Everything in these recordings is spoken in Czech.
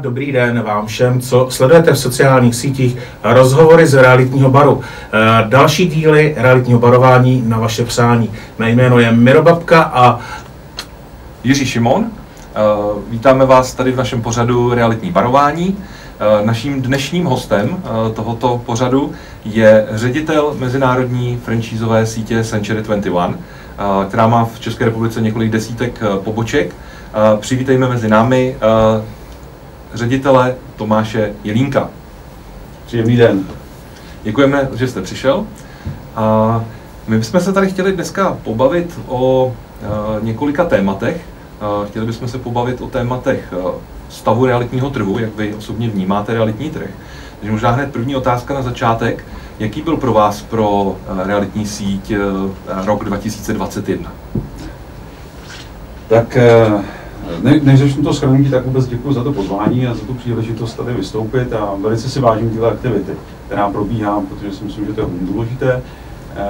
Dobrý den vám všem, co sledujete v sociálních sítích rozhovory z realitního baru. Eh, další díly realitního barování na vaše přání. Mé jméno je Mirobabka a Jiří Šimon. Eh, Vítáme vás tady v našem pořadu Realitní barování. Eh, Naším dnešním hostem tohoto pořadu je ředitel mezinárodní franšízové sítě Century 21, eh, která má v České republice několik desítek poboček. Přivítejme mezi námi ředitele Tomáše Jelínka. Příjemný den. Děkujeme, že jste přišel. A my bychom se tady chtěli dneska pobavit o eh, několika tématech. Eh, Chtěli bychom se pobavit o tématech eh, stavu realitního trhu, jak vy osobně vnímáte realitní trh. Takže možná hned první otázka na začátek. Jaký byl pro vás pro realitní síť rok 2021? Tak ne, než začnu to shrnutí, tak vůbec děkuji za to pozvání a za tu příležitost tady vystoupit a velice si vážím tyhle aktivity, která probíhá, protože si myslím, že to je hodně důležité, eh,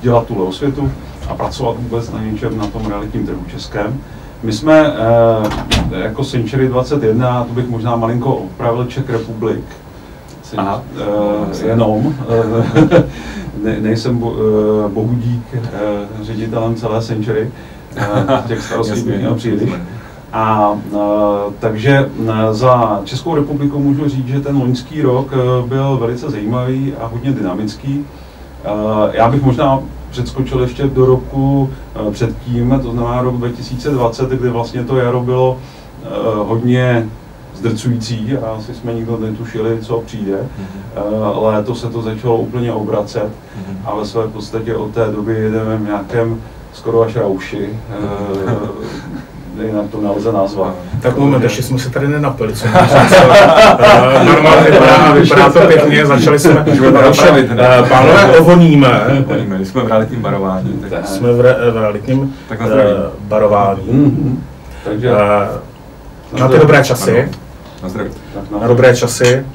dělat tuhle osvětu a pracovat vůbec na něčem na tom realitním trhu českém. My jsme eh, jako Century 21, to bych možná malinko opravil Czech Republic, Aha. Eh, jenom. ne, nejsem bo, eh, bohudík eh, ředitelem celé Century, těch starostí měl příliš. A eh, takže eh, za Českou republiku můžu říct, že ten loňský rok eh, byl velice zajímavý a hodně dynamický. Eh, Já bych možná předskočil ještě do roku eh, předtím, to znamená rok 2020, kdy vlastně to jaro bylo eh, hodně zdrcující a asi jsme nikdo netušili, co přijde. Eh, Léto se to začalo úplně obracet Mhm. a ve své podstatě od té doby jedeme v nějakém skoro až rauši. Eh, Jinak to nelze nazvat. tak moment, ještě jsme se tady nenapili. Co. Eh, Normálně vypadá, vypadá to pěkně, začali jsme. Ne? Eh, Pánové, ovoníme. Povíme, my jsme v realitním barování. Tak. Jsme v, re, v realitním Tak na eh, barování. Mhm. Takže Na ty dobré časy. Na zdraví. tak na- Na dobré časy.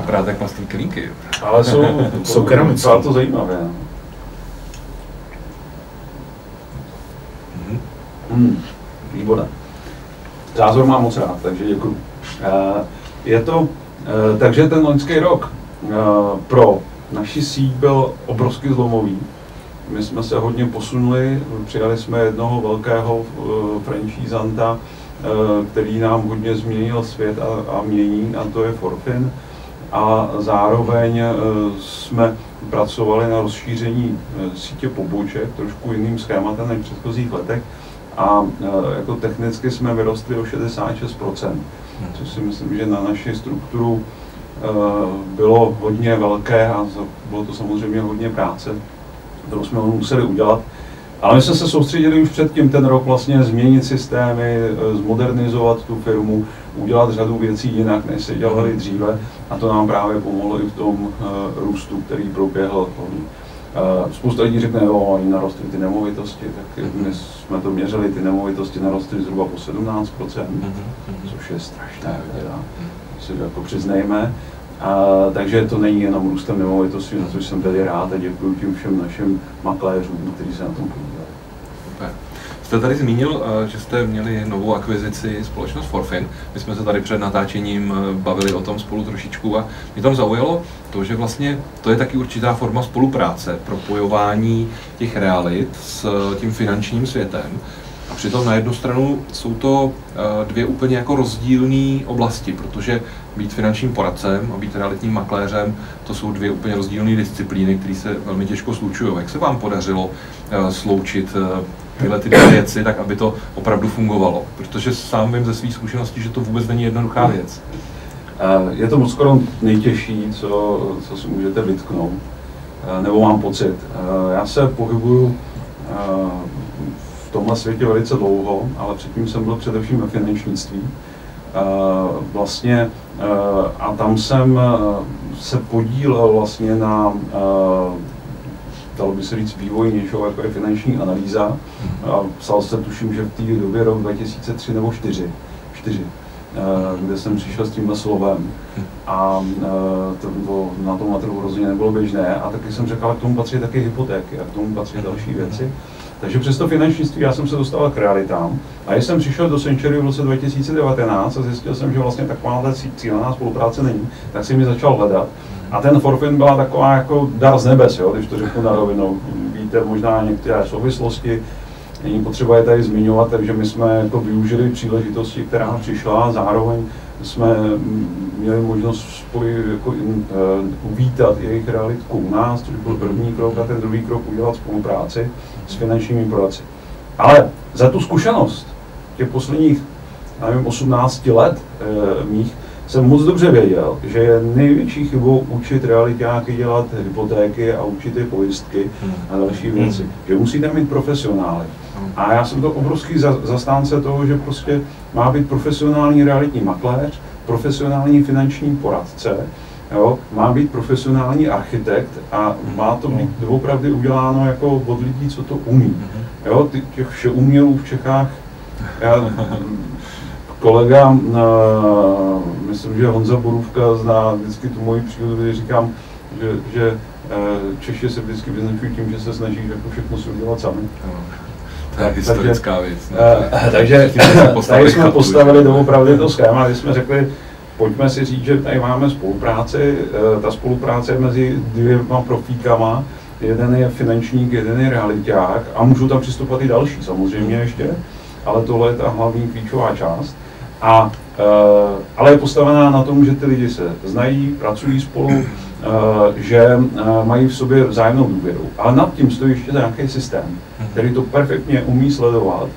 Vypadá tak plastý kelímky. Ale jsou, Jsou keramické. To zajímavé. no. Mhm. Hmm, výborné. Zázor mám moc rád, takže děkuji. Eh, Je to, eh, takže ten loňský rok eh, pro naši síť byl obrovsky zlomový. My jsme se hodně posunuli, přijali jsme jednoho velkého franchisanta, eh, který nám hodně změnil svět a, a mění, a to je Forfin. A zároveň jsme pracovali na rozšíření sítě poboček, trošku jiným schématem než v předchozích letech. A eh, jako technicky jsme vyrostli o 66%, což si myslím, že na naši strukturu eh, bylo hodně velké a bylo to samozřejmě hodně práce, kterou jsme museli udělat. Ale my jsme se soustředili už předtím ten rok vlastně změnit systémy, eh, zmodernizovat tu firmu, udělat řadu věcí jinak, než se dělali dříve a to nám právě pomohlo i v tom růstu, který proběhl. Spousta lidí řekne, jo, oni narostly ty nemovitosti, tak my jsme to měřili, ty nemovitosti narostly zhruba po 17%, což je strašné, teda, si to jako přiznejme. A, takže to není jenom růstem nemovitostí, za což jsem tedy rád a děkuji tím všem našim makléřům, kteří se na tom podíleli. Jste tady zmínil, eh, že jste měli novou akvizici společnost Forfin. My jsme se tady před natáčením eh, bavili o tom spolu trošičku a mě tam zaujalo to, že vlastně to je taky určitá forma spolupráce, propojování těch realit s eh, tím finančním světem. A přitom na jednu stranu jsou to dvě úplně jako rozdílné oblasti, protože být finančním poradcem a být realitním makléřem, to jsou dvě úplně rozdílné disciplíny, které se velmi těžko slučují. Jak se vám podařilo sloučit tyhle ty věci, tak aby to opravdu fungovalo? Protože sám vím ze svých zkušeností, že to vůbec není jednoduchá věc. Je to skoro nejtěžší, co, co si můžete vytknout, nebo mám pocit. Já se pohybuju v tomhle světě velice dlouho, ale předtím jsem byl především ve finančnictví. Vlastně a tam jsem se podílel vlastně na, dalo by se říct, vývoji něčeho, jako je finanční analýza. A psal se, tuším, že v té době rok 2003 nebo 4, 4 kde jsem přišel s tímhle slovem. A eh, to bylo, na tom trhu rozhodně nebylo běžné. A taky jsem řekl, ale k tomu patří taky hypotéky a k tomu patří další věci. Takže přes to finančnictví já jsem se dostal k realitám. A když jsem přišel do Century v roce 2019 a zjistil jsem, že vlastně taková cílená spolupráce není, tak jsem mi začal hledat. A ten Forfin byla taková jako dar z nebes, jo, když to řeknu na rovinu. Víte možná některé souvislosti, není potřeba je tady zmiňovat, takže my jsme jako využili příležitosti, která přišla zároveň jsme měli možnost spolu jako in, uh, uvítat jejich realitku u nás, což byl první krok, a ten druhý krok udělat spolupráci s finančními poradci. Ale za tu zkušenost těch posledních, nevím, 18 let uh, mých, jsem moc dobře věděl, že je největší chybou učit realitáky dělat hypotéky a učit je pojistky a další věci. Že musíte mít profesionály. A já jsem to obrovský zastánce toho, že prostě má být profesionální realitní makléř, profesionální finanční poradce, jo, má být profesionální architekt a má to být doopravdy uděláno jako od lidí, co to umí. Jo, těch všeumělů v Čechách, já, kolega, uh, myslím, že Honza Borůvka zná vždycky tu moji příhodu, kdy říkám, že, že uh, Češi se vždycky vyznačují tím, že se snaží jako všechno si udělat sami. To je historická věc. Uh, takže tady jsme postavili doopravdy to schéma, kdy jsme řekli, pojďme si říct, že tady máme spolupráci, ta spolupráce je mezi dvěma profíkama, jeden je finančník, jeden je realiták a můžou tam přistupovat i další samozřejmě ještě, ale tohle je ta hlavní klíčová část. A, uh, ale je postavená na tom, že ty lidi se znají, pracují spolu, uh, že uh, mají v sobě vzájemnou důvěru. Ale nad tím stojí ještě nějaký systém, který to perfektně umí sledovat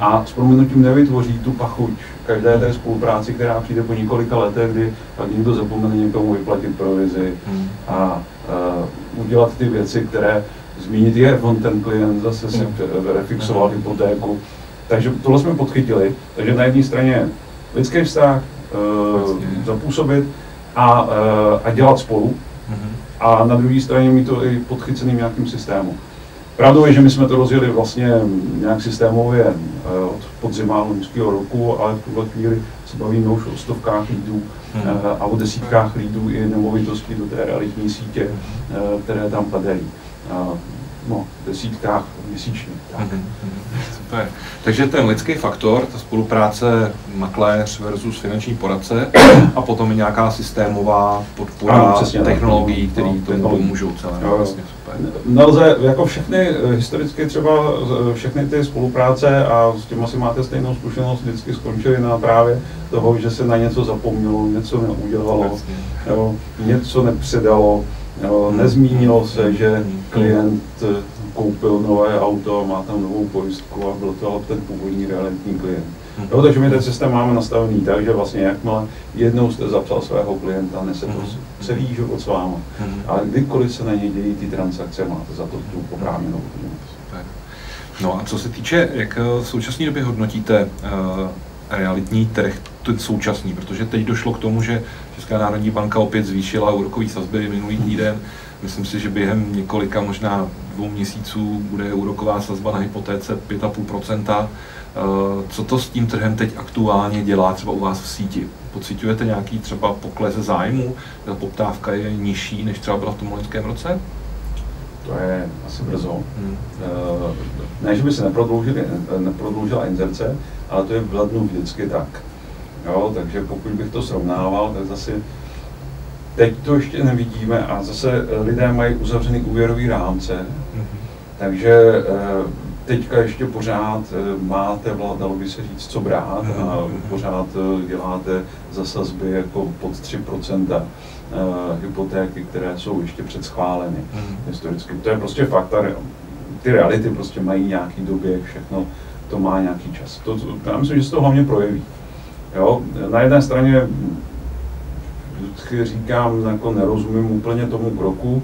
a s proměnutím nevytvoří tu pachuť každé té spolupráci, která přijde po několika letech, kdy někdo zapomene někomu vyplatit provizi a uh, udělat ty věci, které zmínit je, on ten klient zase si refixoval hypotéku. Takže tohle jsme podchytili. Takže na jedné straně lidský vztah, uh, zapůsobit a, uh, a dělat spolu. Mm-hmm. A na druhé straně mít to i podchyceným nějakým systémem. Pravdou je, že my jsme to rozjeli vlastně nějak systémově uh, od podzima loňského roku, ale v tuhle chvíli se bavíme už o stovkách lídů uh, a o desítkách lídů i nemovitostí do té realitní sítě, uh, které tam padají. No, desítkách měsíčně. Tak. Mm-hmm. Super. Takže ten lidský faktor, ta spolupráce makléř versus finanční poradce a potom i nějaká systémová podpora ano, přesně, technologií, které no, tomu pomůžou celé. Jo, vlastně super. Nelze, jako všechny, eh, historicky třeba eh, všechny ty spolupráce a s tím asi máte stejnou zkušenost, vždycky skončily na právě toho, že se na něco zapomnělo, něco neudělalo, jo, něco nepředalo, jo, nezmínilo se, že hmm. klient eh, koupil nové auto, má tam novou pojistku a byl to ten původní realitní klient. Jo, takže my ten systém máme nastavený tak, že vlastně jakmile jednou jste zapsal svého klienta, nese to hmm. celý život s váma. Hmm. Ale kdykoliv se na něj dějí ty transakce, máte za to tu oprávněnou No a co se týče, jak v současné době hodnotíte uh, realitní trh, ten současný, protože teď došlo k tomu, že Česká národní banka opět zvýšila úrokové sazby minulý týden. Myslím si, že během několika, možná dvou měsíců bude úroková sazba na hypotéce 5,5 eh, Co to s tím trhem teď aktuálně dělá třeba u vás v síti? Pocitujete nějaký třeba pokles zájmu? Ta poptávka je nižší, než třeba byla v tom loňském roce? To je asi brzo. Hmm. Eh, ne, že by se neprodloužila inzerce, ale to je v lednu vždycky tak. Jo, takže pokud bych to srovnával, tak zase teď to ještě nevidíme a zase lidé mají uzavřený úvěrový rámce, mm-hmm. takže eh, teďka ještě pořád eh, máte, dalo by se říct, co brát mm-hmm. a mhm. pořád eh, děláte za sazby jako pod 3% hypotéky, které jsou ještě předschváleny mm-hmm. historicky. To je prostě fakt, ty reality prostě mají nějaký době, všechno to má nějaký čas. To, já myslím, že se to hlavně projeví. Jo? Na jedné straně vždycky říkám, jako nerozumím úplně tomu kroku,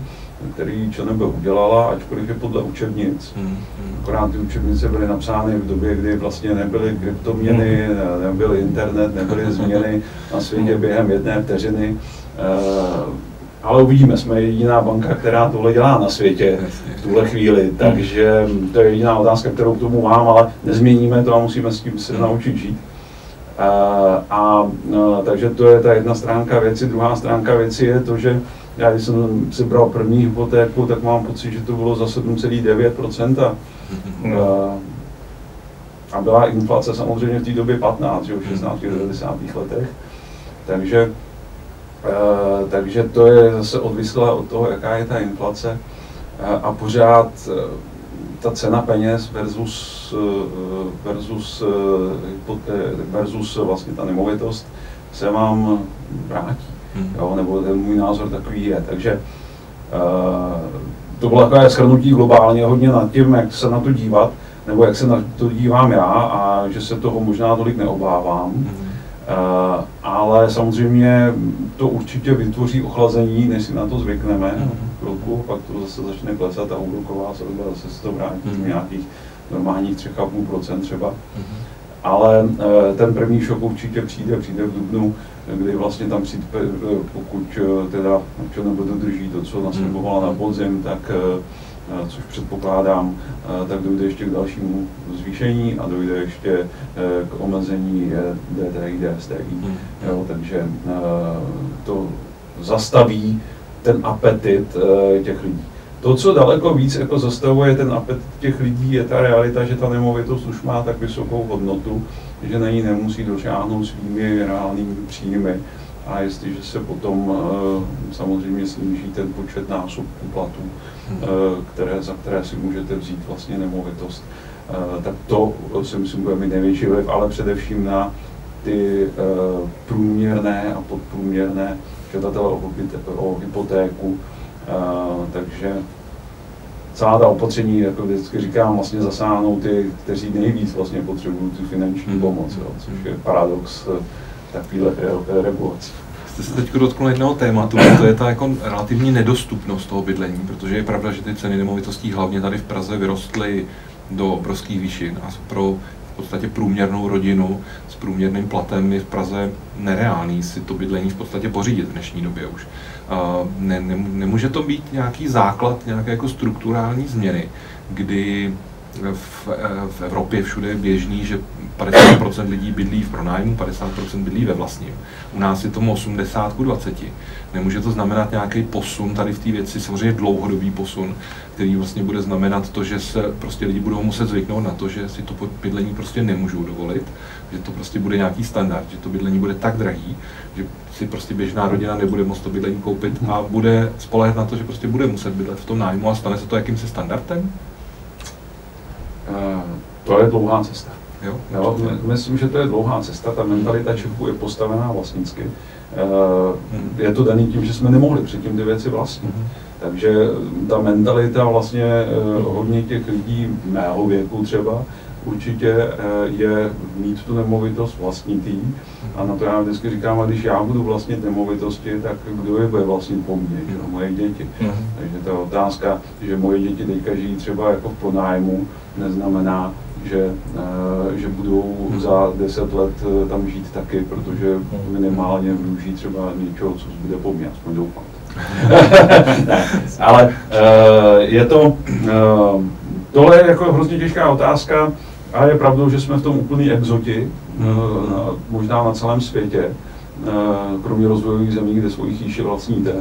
který ČNB udělala, ačkoliv je podle učebnic. Hmm, hmm. Akorát ty učebnice byly napsány v době, kdy vlastně nebyly kryptoměny, hmm. nebyl internet, nebyly změny na světě během jedné vteřiny. Uh, ale uvidíme, jsme jediná banka, která tohle dělá na světě v tuhle chvíli, takže to je jediná otázka, kterou k tomu mám, ale nezměníme to a musíme s tím se naučit žít. A, a takže to je ta jedna stránka věci. Druhá stránka věci je to, že já když jsem si bral první hypotéku, tak mám pocit, že to bylo za 7,9%. Uh, a byla inflace samozřejmě v té době 15, že v 16. 90. letech. Takže, takže to je zase odvislé od toho, jaká je ta inflace. A pořád ta cena peněz versus, versus, versus vlastně ta nemovitost se vám vrátí. Hmm. Jo, nebo ten můj názor takový je. Takže to bylo takové shrnutí globálně hodně nad tím, jak se na to dívat nebo jak se na to dívám já a že se toho možná tolik neobávám. Uh, ale samozřejmě to určitě vytvoří ochlazení, než si na to zvykneme mm-hmm. Chvilku, pak to zase začne klesat a úroková sazba zase se to vrátí mm-hmm. nějakých normálních 3,5% třeba. Mm-hmm. Ale uh, ten první šok určitě přijde, přijde v dubnu, kdy vlastně tam přijde, pokud uh, teda nebo dodrží to, co naslibovala na podzim, tak Eh, což předpokládám, eh, tak dojde ještě k dalšímu zvýšení a dojde ještě eh, k omezení DTI, DSTI. Hmm. Jo, takže to zastaví ten apetit těch lidí. To, co daleko víc jako zastavuje ten apetit těch lidí, je ta realita, že ta nemovitost už má tak vysokou hodnotu, že na ní nemusí došáhnout svými reálnými příjmy. A jestliže se potom samozřejmě sníží ten počet násobků platů, Eh, které, za které si můžete vzít vlastně nemovitost, eh, tak to si myslím bude mít největší vliv, ale především na ty eh, průměrné a podprůměrné žadatele o hypotéku. Takže celá ta opatření, jako vždycky říkám, vlastně zasáhnou ty, kteří nejvíc vlastně potřebují tu finanční hmm. pomoc, jo, což je paradox takovýhle regulace jste se teď dotknul jednoho tématu, to je ta jako relativní nedostupnost toho bydlení, protože je pravda, že ty ceny nemovitostí hlavně tady v Praze vyrostly do obrovských výšin a pro podstatě průměrnou rodinu s průměrným platem je v Praze nereálný si to bydlení v podstatě pořídit v dnešní době už. Ne, ne, nemůže to být nějaký základ, nějaké jako strukturální změny, kdy v, v Evropě všude je běžný, že 50% lidí bydlí v pronájmu, 50% bydlí ve vlastním. U nás je tomu 80 k 20. Nemůže to znamenat nějaký posun tady v té věci, samozřejmě dlouhodobý posun, který vlastně bude znamenat to, že se prostě lidi budou muset zvyknout na to, že si to bydlení prostě nemůžou dovolit, že to prostě bude nějaký standard, že to bydlení bude tak drahý, že si prostě běžná rodina nebude moct to bydlení koupit a bude spolehat na to, že prostě bude muset bydlet v tom nájmu a stane se to jakýmsi standardem? Uh, to je dlouhá cesta. Jo, jo, myslím, že to je dlouhá cesta, ta mentalita Čechů je postavená vlastnicky. Uh, je to daný tím, že jsme nemohli předtím ty věci vlastnit. Mm. Takže ta mentalita vlastně uh, hodně těch lidí mého věku třeba určitě uh, je mít tu nemovitost vlastnitý. A na to já vždycky říkám, a když já budu vlastnit nemovitosti, tak kdo je bude vlastnit po mně, že? moje děti. Mm. Takže ta otázka, že moje děti teďka žijí třeba jako v pronájmu, neznamená, že, eh, že budou za deset let eh, tam žít taky, protože minimálně využijí třeba něčeho, co bude po mně, aspoň doufám. Ale eh, je to, tohle je jako hrozně těžká otázka a je pravdou, že jsme v tom úplný exoti, možná na celém světě, kromě rozvojových zemí, kde svoji chýši vlastníte,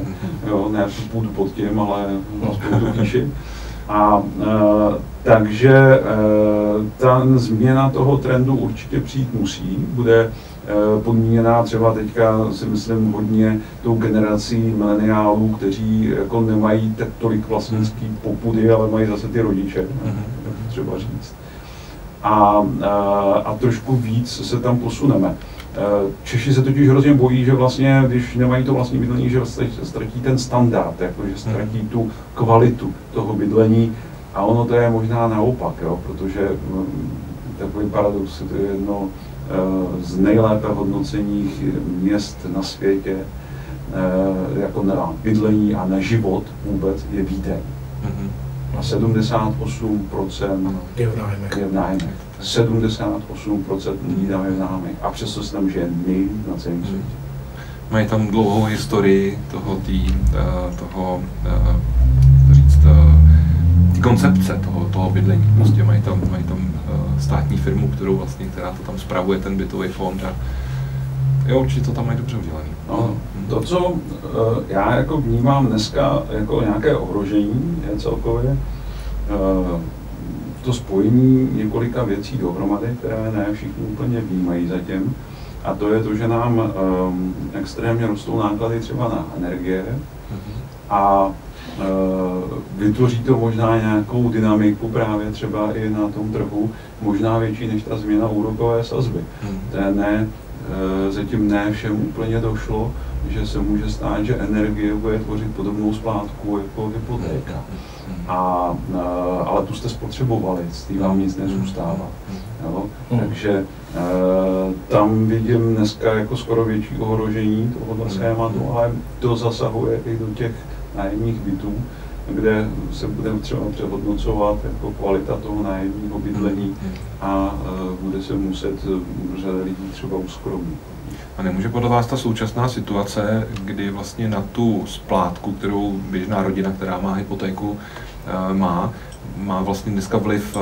jo, ne tu půdu pod tím, ale aspoň tu chýši. A e, takže e, ta změna toho trendu určitě přijít musí, bude e, podmíněná třeba teďka si myslím hodně tou generací mileniálů, kteří jako nemají tak tolik vlastnický popudy, ale mají zase ty rodiče, mhm. třeba říct. A, a, a trošku víc se tam posuneme. Eh, Češi se totiž hrozně bojí, že vlastně, když nemají to vlastní bydlení, že ztratí ten standard, jako, že ztratí tu kvalitu toho bydlení. A ono to je možná naopak, jo, protože mm, takový paradox, to je jedno eh, z nejlépe hodnocených měst na světě, jako na bydlení a na život vůbec je Vídeň. Mm-hmm. A 78% je v nájmech. Je v nájmech. 78% lidí tam je známých a přesto se tam žije nejlíp na celém světě. Mají tam dlouhou historii toho, tý, eh, toho uh, říct, uh, tý koncepce toho, toho bydlení. Prostě mají tam, mají tam státní firmu, kterou vlastně, která to tam spravuje, ten bytový fond a jo, určitě to tam mají dobře udělané. No, to, co uh, já jako vnímám dneska jako nějaké ohrožení, je celkově uh, to spojení několika věcí dohromady, které ne všichni úplně vnímají zatím. A to je to, že nám um, extrémně rostou náklady třeba na energie a uh, vytvoří to možná nějakou dynamiku právě třeba i na tom trhu, možná větší než ta změna úrokové sazby. Hmm. To ne, uh, zatím ne všem úplně došlo, že se může stát, že energie bude tvořit podobnou splátku jako hypotéka. A, uh, ale tu jste spotřebovali, z té vám nic nezůstává. Jo? Hmm. Takže uh, tam vidím dneska jako skoro větší ohrožení tohoto schématu, ale to zasahuje i do těch nájemních bytů, kde se bude třeba přehodnocovat jako kvalita toho nájemního bydlení a uh, bude se muset uh, řada lidí třeba uskromit. A nemůže podle vás ta současná situace, kdy vlastně na tu splátku, kterou běžná rodina, která má hypotéku, eh, má, má vlastně dneska vliv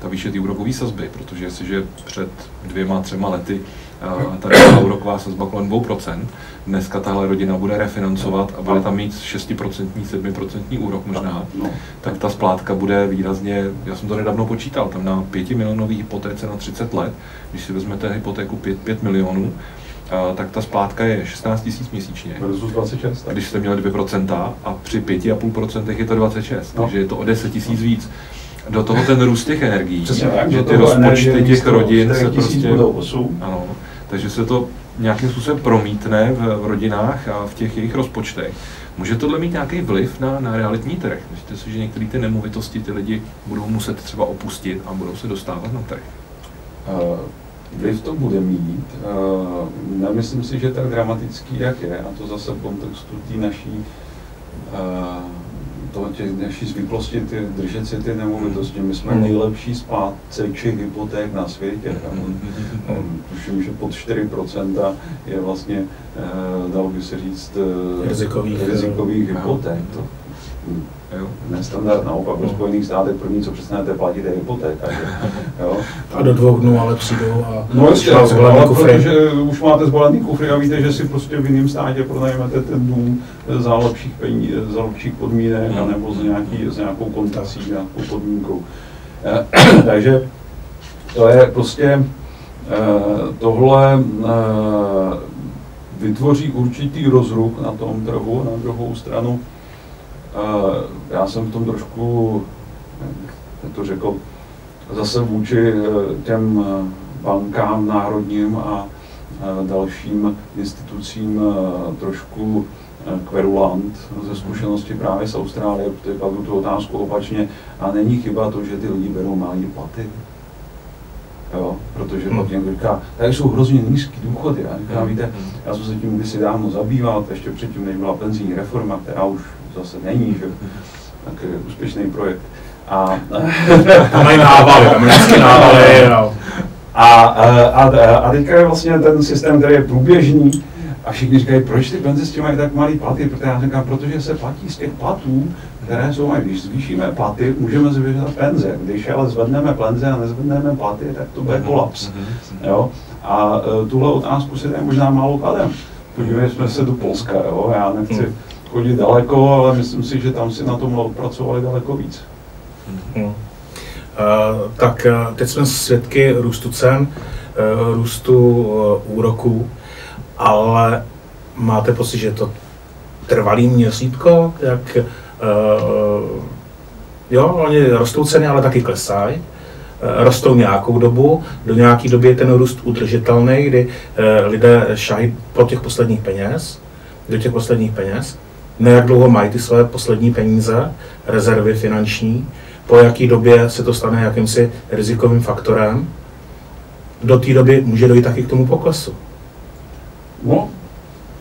ta výše té úrokové sazby, protože jestliže před dvěma, třema lety eh, tady byla úroková sazba kolem 2%, dneska tahle rodina bude refinancovat a bude tam mít 6%, 7% úrok možná, No, tak ta splátka bude výrazně, já jsem to nedávno počítal, tam na 5 milionový hypotéce na 30 let, když si vezmete hypotéku 5, 5 milionů, a, tak ta splátka je 16 tisíc měsíčně. versus 26. A když jste měli 2% a při 5,5% je to 26, No. takže je to o 10 tisíc víc. Do toho ten růst těch energií, Přesně že ty rozpočty těch rodin se 4 000 prostě... budou 8. Ano, takže se to nějakým způsobem promítne v, v rodinách a v těch jejich rozpočtech. Může tohle mít nějaký vliv na, na realitní trh? Myslíte si, že některé ty nemovitosti ty lidi budou muset třeba opustit a budou se dostávat na trh? Eh, Vliv to bude mít. Eh, Nemyslím si, že tak dramatický, jak je, a to zase v kontextu té naší eh, toho těch naší zvyklosti ty, držet si ty nemovitosti. My jsme Hmm. nejlepší splátceči hypoték na světě. Eh, Tuším, že pod 4% je vlastně, eh, dalo by se říct, eh, Rizikových, rizikových eh, hypoték. To, Jo? nestandard, naopak ve Hmm. Spojených státech první, co přestanete platit, je hypotéka. Jo? A do dvou dnů ale přijdou a No jistě, máte zbalený ale kufry. protože už máte zbalený kufry a víte, že si prostě v jiném státě pronajmete ten dům za lepších, peníz, za lepších podmínek, Hmm. nebo s, nějaký, s nějakou kontací, nějakou podmínkou. Eh, Takže to je prostě eh, tohle eh, vytvoří určitý rozruch na tom trhu, na druhou stranu já jsem v tom trošku, jak to řekl, zase vůči eh, těm eh, bankám národním a eh, dalším institucím trošku kverulant ze zkušenosti právě z Austrálie, protože kladu tu otázku opačně a není chyba to, že ty lidi berou malé platy. Jo, protože Hmm. pak někdo říká, tady jsou hrozně nízký důchody. A říkám, Hmm. víte, já jsem se tím kdysi dávno zabýval, ještě předtím, než byla penzijní reforma, která už zase není, že tak je úspěšný projekt. A, Tam mají návaly, tam vždycky návaly. A, a, a, teďka je vlastně ten systém, který je průběžný, a všichni říkají, proč ty penzisti mají tak malý platy? Protože já říkám, protože se platí z těch platů, které jsou, a když zvýšíme platy, můžeme zvyšovat penze. Když ale zvedneme penze a nezvedneme platy, tak to bude kolaps. Jo? A e, tuhle otázku si tady možná málo kladem. Podívejme se do Polska, jo? já nechci chodit daleko, ale myslím si, že tam si na tom odpracovali daleko víc. hm. Uh, tak uh, teď jsme svědky růstu cen, uh, růstu úroků, ale máte pocit, že je to trvalý měřítko, jak jo, oni rostou ceny, ale taky klesají. Rostou nějakou dobu, do nějaké doby je ten růst udržitelný, kdy lidé šají po těch posledních peněz, do těch posledních peněz. Na jak dlouho mají ty své poslední peníze, rezervy finanční, po jaké době se to stane jakýmsi rizikovým faktorem. Do té doby může dojít taky k tomu poklesu. No,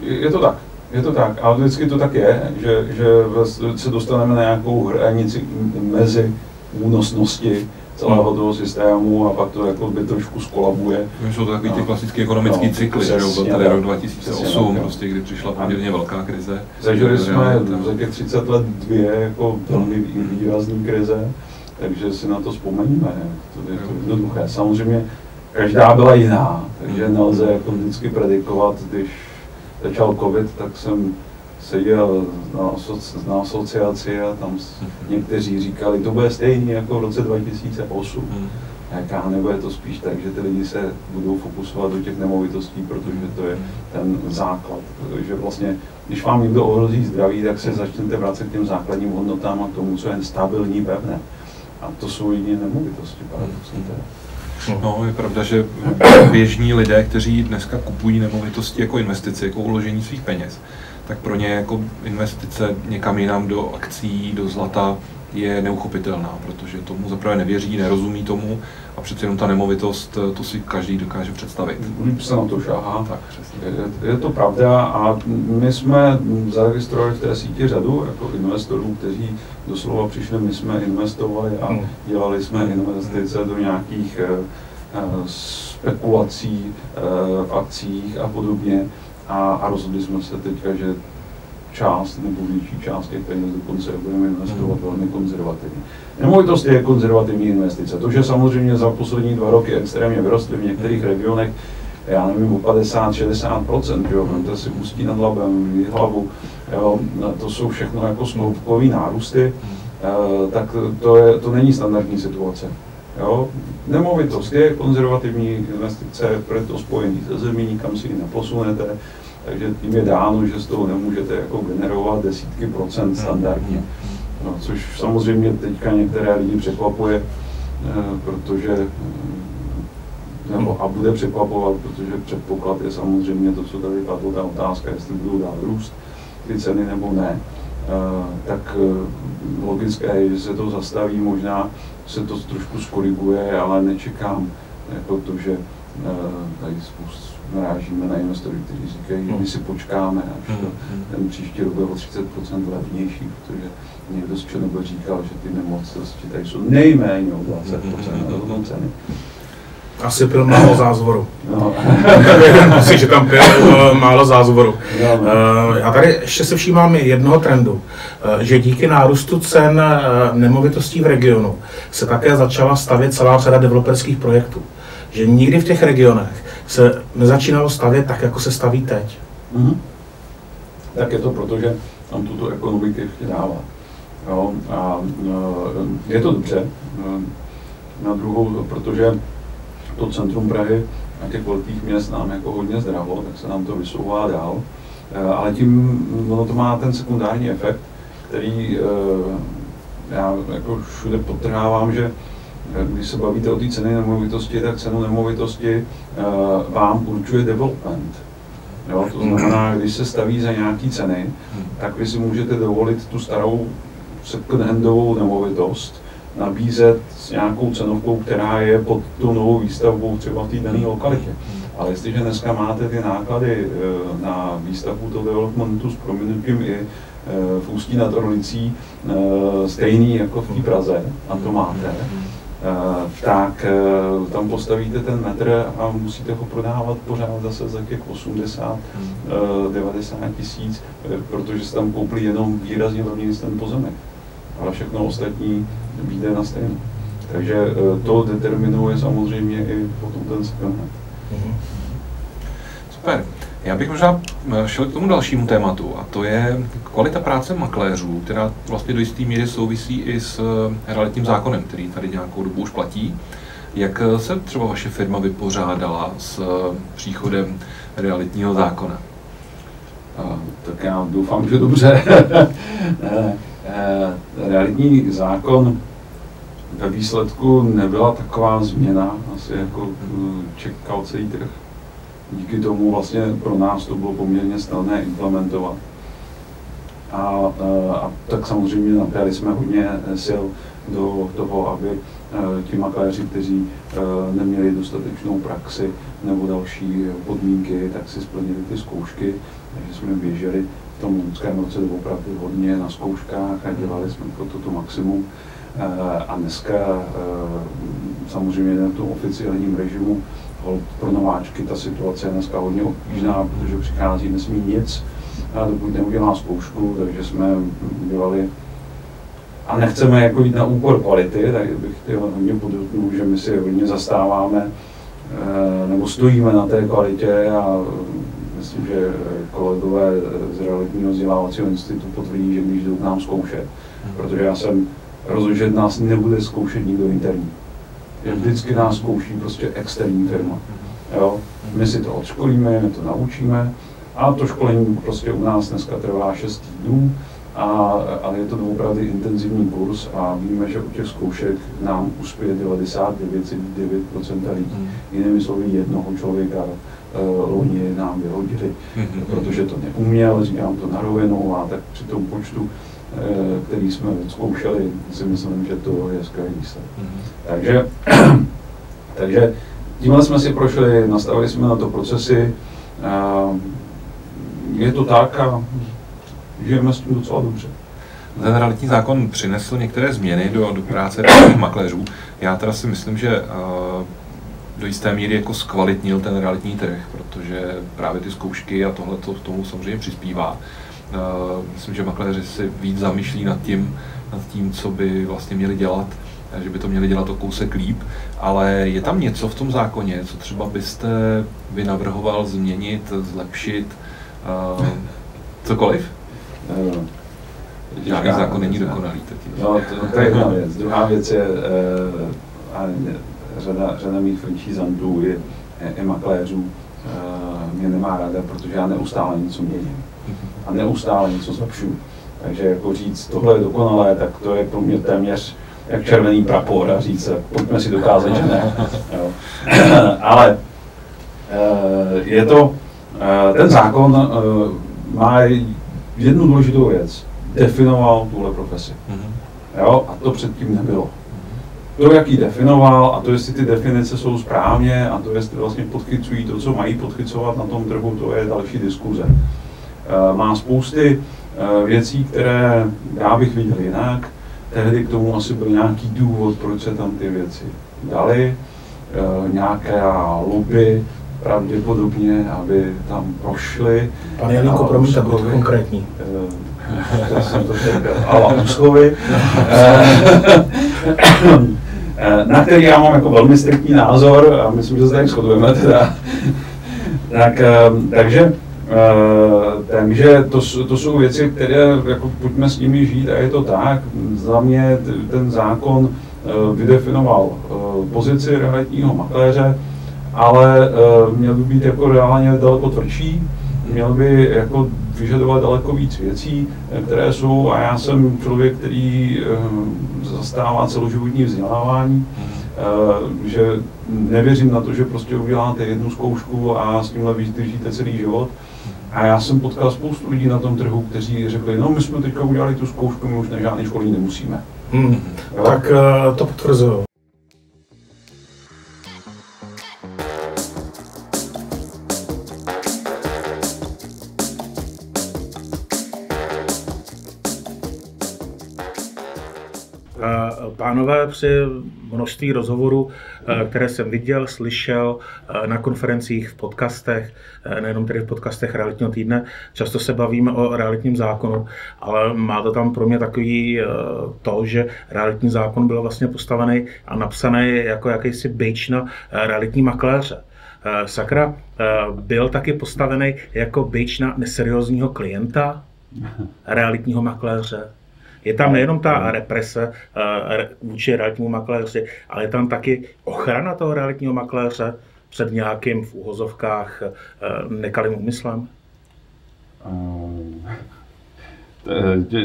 je to tak. Je to tak, ale vždycky to tak je, že, že se dostaneme na nějakou hranici mezi únosnosti celého toho systému a pak to jako by trošku skolabuje. Jsou to takový ty No. klasické ekonomické No, cykly, že byl tady tak. rok Přesně 2008, tak, prostě, kdy přišla poměrně velká krize. Zažili jsme za těch 30 let dvě jako velmi výrazné krize, takže si na to vzpomeníme. To je to jednoduché. Samozřejmě každá byla jiná, takže nelze jako vždycky predikovat, když začal covid, tak jsem seděl na, na asociaci a tam někteří říkali, to bude stejný jako v roce 2008. Hmm. Jaká nebo je to spíš tak, že ty lidi se budou fokusovat do těch nemovitostí, protože to je ten základ. Protože vlastně, když vám někdo ohrozí zdraví, tak se začnete vracet k těm základním hodnotám a k tomu, co je stabilní, pevné. A to jsou jediné nemovitosti, paradoxně teda. No, je pravda, že běžní lidé, kteří dneska kupují nemovitosti jako investici, jako uložení svých peněz, tak pro ně jako investice někam jinam do akcí, do zlata je neuchopitelná, protože tomu zaprvé nevěří, nerozumí tomu a přece jenom ta nemovitost, to si každý dokáže představit. Líp se na to šáhá. Tak, přesně. Je, je to pravda a my jsme zaregistrovali v té síti řadu jako investorů, kteří doslova přišli, my jsme investovali a hmm. dělali jsme investice do nějakých uh, spekulací uh, v akcích a podobně a, a rozhodli jsme se teďka, že část nebo větší část těch peněz dokonce budeme investovat velmi konzervativně. Nemovitost je konzervativní investice. To, že samozřejmě za poslední dva roky extrémně vyrostly v některých regionech, já nevím, o 50-60%, jo, to si pustí nad labem, hlavu, jo, to jsou všechno jako snoubkové nárůsty, uh, tak to, je, to není standardní situace. Jo. Nemovitost je konzervativní investice, proto spojení se zemí, nikam si ji neposunete, takže tím je dáno, že z toho nemůžete jako generovat desítky procent standardně. No, což samozřejmě teďka některé lidi překvapuje, eh, protože eh, nebo a bude překvapovat, protože předpoklad je samozřejmě to, co tady padlo, ta otázka, jestli budou dál růst ty ceny nebo ne. Eh, tak logické je, že se to zastaví, možná se to trošku skoriguje, ale nečekám jako to, že tady spoustu narážíme na investory, kteří říkají, že my si počkáme, až to, ten příští rok bude o 30% levnější, protože někdo z Černobyl říkal, že ty nemovitosti tady jsou nejméně o 20% na ceny. Asi pil málo zázvoru. No. Myslím, že tam pil málo zázvoru. No, no. Uh, já tady ještě se všímám jednoho trendu, uh, že díky nárůstu cen nemovitostí v regionu se také začala stavět celá řada developerských projektů. Že nikdy v těch regionech se nezačínalo stavět tak, jako se staví teď. Mm-hmm. Tak je to proto, že tam tuto ekonomiky ještě dává. Jo, a e, je to dobře. E, na druhou, protože to centrum Prahy a těch velkých měst nám jako hodně zdravo, tak se nám to vysouvá dál. E, ale tím ono to má ten sekundární efekt, který já jako všude potrhávám, že když se bavíte o té ceny nemovitosti, tak cenu nemovitosti vám určuje development. Jo, to znamená, když se staví za nějaké ceny, tak vy si můžete dovolit tu starou second-handovou nemovitost nabízet s nějakou cenovkou, která je pod tu novou výstavbou třeba v té dané lokalitě. Ale jestliže dneska máte ty náklady eh, na výstavbu toho developmentu s prominutím i eh, v Ústí nad Orlicí eh, stejný jako v té Praze, a to máte, tak tam postavíte ten metr a musíte ho prodávat pořád zase za těch 80, 90 tisíc, protože se tam koupili jenom výrazně levněji ten pozemek ale všechno ostatní vyjde na stejno. Takže eh, to determinuje samozřejmě i potom ten second mhm. Super. Já bych možná eh, šel k tomu dalšímu tématu, a to je kvalita práce makléřů, která vlastně do jisté míry souvisí i s eh, realitním zákonem, který tady nějakou dobu už platí. Jak se třeba vaše firma vypořádala s příchodem realitního zákona? tak já doufám, že dobře. Eh, realitní zákon ve výsledku nebyla taková změna, asi jako eh, čekal celý trh. Díky tomu vlastně pro nás to bylo poměrně snadné implementovat. A, eh, a tak samozřejmě napěli jsme hodně sil do toho, aby ti makléři, kteří neměli dostatečnou praxi nebo další podmínky, tak si splnili ty zkoušky, takže jsme běželi v tom loňském roce opravdu hodně na zkouškách a dělali jsme pro toto maximum. Eh, a dneska eh, samozřejmě na tom oficiálním režimu pro nováčky ta situace je dneska hodně obtížná, protože přichází nesmí nic, dokud neudělá zkoušku, takže jsme dělali a nechceme jako jít na úkor kvality, tak bych chtěl hodně podotknout, že my si hodně zastáváme eh, nebo stojíme na té kvalitě a myslím, že eh, kolegové z realitního vzdělávacího institutu potvrdí, že když jdou k nám zkoušet, protože já jsem rozhodl, že nás nebude zkoušet nikdo interní. Že vždycky nás zkouší prostě externí firma. Jo? My si to odškolíme, my to naučíme a to školení prostě u nás dneska trvá 6 týdnů, a, ale je to opravdu intenzivní kurz a víme, že u těch zkoušek nám uspěje 99,9% lidí. Mm. Jinými slovy, jednoho člověka uh, loni nám vyhodili, mm-hmm. protože to neuměl, říkám to na rovinu a tak při tom počtu, který jsme zkoušeli, si myslím, že to je skvělý výsledek. Mm-hmm. Takže, takže tímhle jsme si prošli, nastavili jsme na to procesy, uh, je to tak a žijeme s tím docela dobře. Ten realitní zákon přinesl některé změny do, do práce realitních makléřů. Já teda si myslím, že uh, do jisté míry jako zkvalitnil ten realitní trh, protože právě ty zkoušky a tohle to tomu samozřejmě přispívá. Uh, myslím, že makléři si víc zamýšlí nad tím, nad tím, co by vlastně měli dělat, že by to měli dělat o kousek líp, ale je tam něco v tom zákoně, co třeba byste vy navrhoval změnit, zlepšit, uh, cokoliv? Uh, Žádný zákon není dokonalý taky. No, to, to je jedna věc. Druhá věc je, uh, a řada, řada mých franšízantů i, i makléřů uh, mě nemá ráda, protože já neustále něco měním. A neustále něco zlepšuju. Takže jako říct, tohle je dokonalé, tak to je pro mě téměř jak červený prapor a říct, pojďme si dokázat, že ne. Jo. Ale uh, je to, uh, ten zákon uh, má jednu důležitou věc. Definoval tuhle profesi. Mm-hmm. Jo? A to předtím nebylo. To, jak ji definoval, a to, jestli ty definice jsou správně, a to, jestli vlastně podchycují to, co mají podchycovat na tom trhu, to je další diskuze. Uh, má spousty uh, věcí, které já bych viděl jinak. Tehdy k tomu asi byl nějaký důvod, proč se tam ty věci dali, uh, nějaké lobby, pravděpodobně, aby tam prošli. Pane Jelínko, promiňte, buďte konkrétní. Eh, já jsem to řekl, Ala Huskovi, eh, na který já mám jako velmi striktní názor a myslím, že se tady shodujeme teda. tak, eh, takže takže to, to jsou věci, které jako pojďme s nimi žít a je to tak. Za mě ten zákon vydefinoval pozici realitního makléře, ale měl by být jako reálně daleko tvrdší, měl by jako vyžadovat daleko víc věcí, eh, které jsou, a já jsem člověk, který zastává celoživotní vzdělávání, že nevěřím na to, že prostě uděláte jednu zkoušku a s tímhle vydržíte celý život. A já jsem potkal spoustu lidí na tom trhu, kteří řekli, no my jsme teďka udělali tu zkoušku, my už na žádný školní nemusíme. Hmm. Tak uh, to potvrzuju. Pánové při množství rozhovorů, eh, které jsem viděl, slyšel eh, na konferencích, v podcastech, eh, nejenom tedy v podcastech realitního týdne, často se bavíme o realitním zákonu, ale má to tam pro mě takový to, že realitní zákon byl vlastně postavený a napsaný jako jakýsi bejč na realitní makléře. Sakra byl taky postavený jako bejč na neseriózního klienta, realitního makléře. Je tam nejenom ta represe uh, vůči realitnímu makléři, ale je tam taky ochrana toho realitního makléře před nějakým v úhozovkách uh, nekalým úmyslem?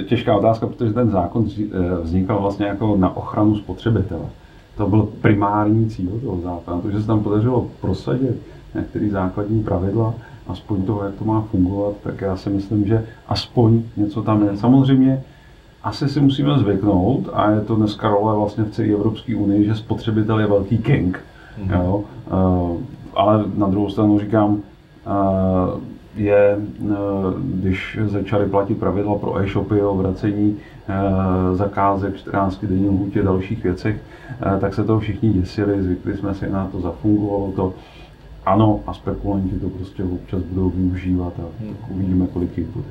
Těžká otázka, protože ten zákon vznikal vlastně jako na ochranu spotřebitele. To byl primární cíl toho zákona. To, že se tam podařilo prosadit některé základní pravidla, aspoň toho, jak to má fungovat, tak já si myslím, že aspoň něco tam je. Samozřejmě asi si musíme zvyknout, a je to dneska role vlastně v celé Evropské unii, že spotřebitel je velký king. Mm-hmm. Jo? Uh, ale na druhou stranu říkám, uh, je, uh, když začaly platit pravidla pro e-shopy o vracení uh, zakázek 14 denní lhůtě dalších věcech, uh, tak se toho všichni děsili, zvykli jsme si na to, zafungovalo to. Ano, a spekulanti to prostě občas budou využívat a tak uvidíme, kolik jich bude.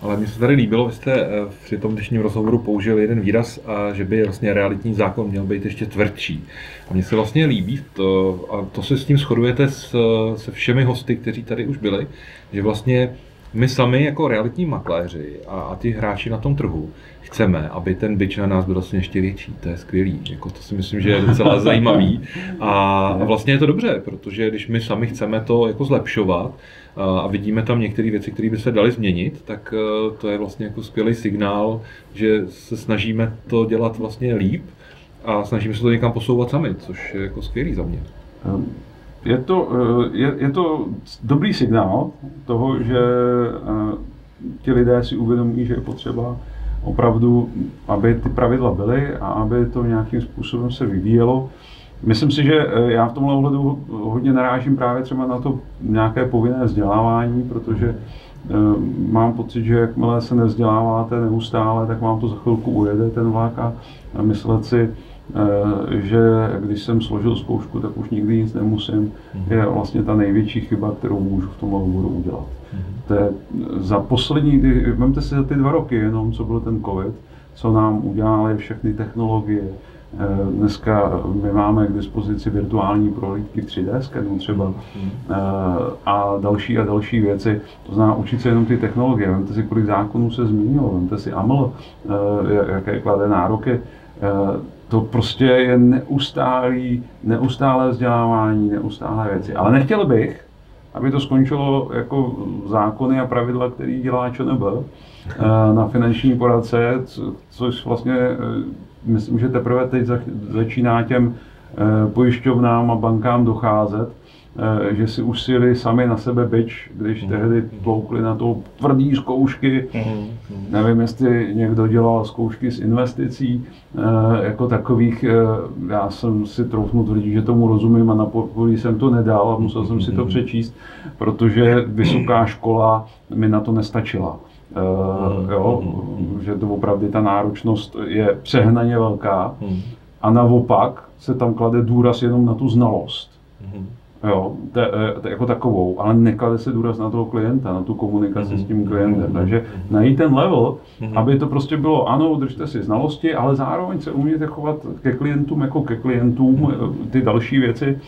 Ale mně se tady líbilo, vy jste eh, při tom dnešním rozhovoru použil jeden výraz, a že by vlastně realitní zákon měl být ještě tvrdší. A mně se vlastně líbí, to, a to se s tím shodujete s, se všemi hosty, kteří tady už byli, že vlastně my sami jako realitní makléři a, a ty hráči na tom trhu chceme, aby ten byč na nás byl vlastně ještě větší. To je skvělý. Jako to si myslím, že je docela zajímavý. A, a vlastně je to dobře, protože když my sami chceme to jako zlepšovat a vidíme tam některé věci, které by se daly změnit, tak e, to je vlastně jako skvělý signál, že se snažíme to dělat vlastně líp a snažíme se to někam posouvat sami, což je jako skvělý za mě. Ehm, je to, e, je, je to dobrý signál toho, že e, ti lidé si uvědomí, že je potřeba opravdu, aby ty pravidla byly a aby to nějakým způsobem se vyvíjelo. Myslím si, že eh, já v tomhle ohledu hodně narážím právě třeba na to nějaké povinné vzdělávání, protože eh, mám pocit, že jakmile se nevzděláváte neustále, tak vám to za chvilku ujede ten vlak a myslet si, eh, že když jsem složil zkoušku, tak už nikdy nic nemusím, mhm. je vlastně ta největší chyba, kterou můžu v tomhle oboru udělat. Mhm. To je za poslední, vemte si za ty dva roky jenom, co byl ten covid, co nám udělali všechny technologie. Eh, dneska my máme k dispozici virtuální prohlídky 3D skenu třeba eh, a další a další věci. To znamená učit se jenom ty technologie. Vemte si, kolik zákonů se změnilo, vemte si AML, eh, jaké klade nároky. To prostě je neustálý, neustálé vzdělávání, neustálé věci. Ale nechtěl bych, aby to skončilo jako zákony a pravidla, který dělá ČNB na finanční poradce, což vlastně myslím, že teprve teď začíná těm eh, pojišťovnám a bankám docházet, Eh, že si usili sami na sebe byč, když mm. tehdy tloukli na to tvrdý zkoušky. Mm. Nevím, jestli někdo dělal zkoušky s investicí eh, jako takových. Já jsem si troufnu tvrdit, že tomu rozumím a na povolí jsem to nedal a musel jsem si to přečíst, protože vysoká škola mi na to nestačila. Uh, jo, že to opravdu ta náročnost je přehnaně velká a naopak se tam klade důraz jenom na tu znalost jo, to, to, jako takovou, ale neklade se důraz na toho klienta, na tu komunikaci mm-hmm. s tím klientem. Mm-hmm. Takže najít ten level, mm-hmm. aby to prostě bylo, ano, držte si znalosti, ale zároveň se umíte chovat ke klientům jako ke klientům, mm-hmm. ty další věci,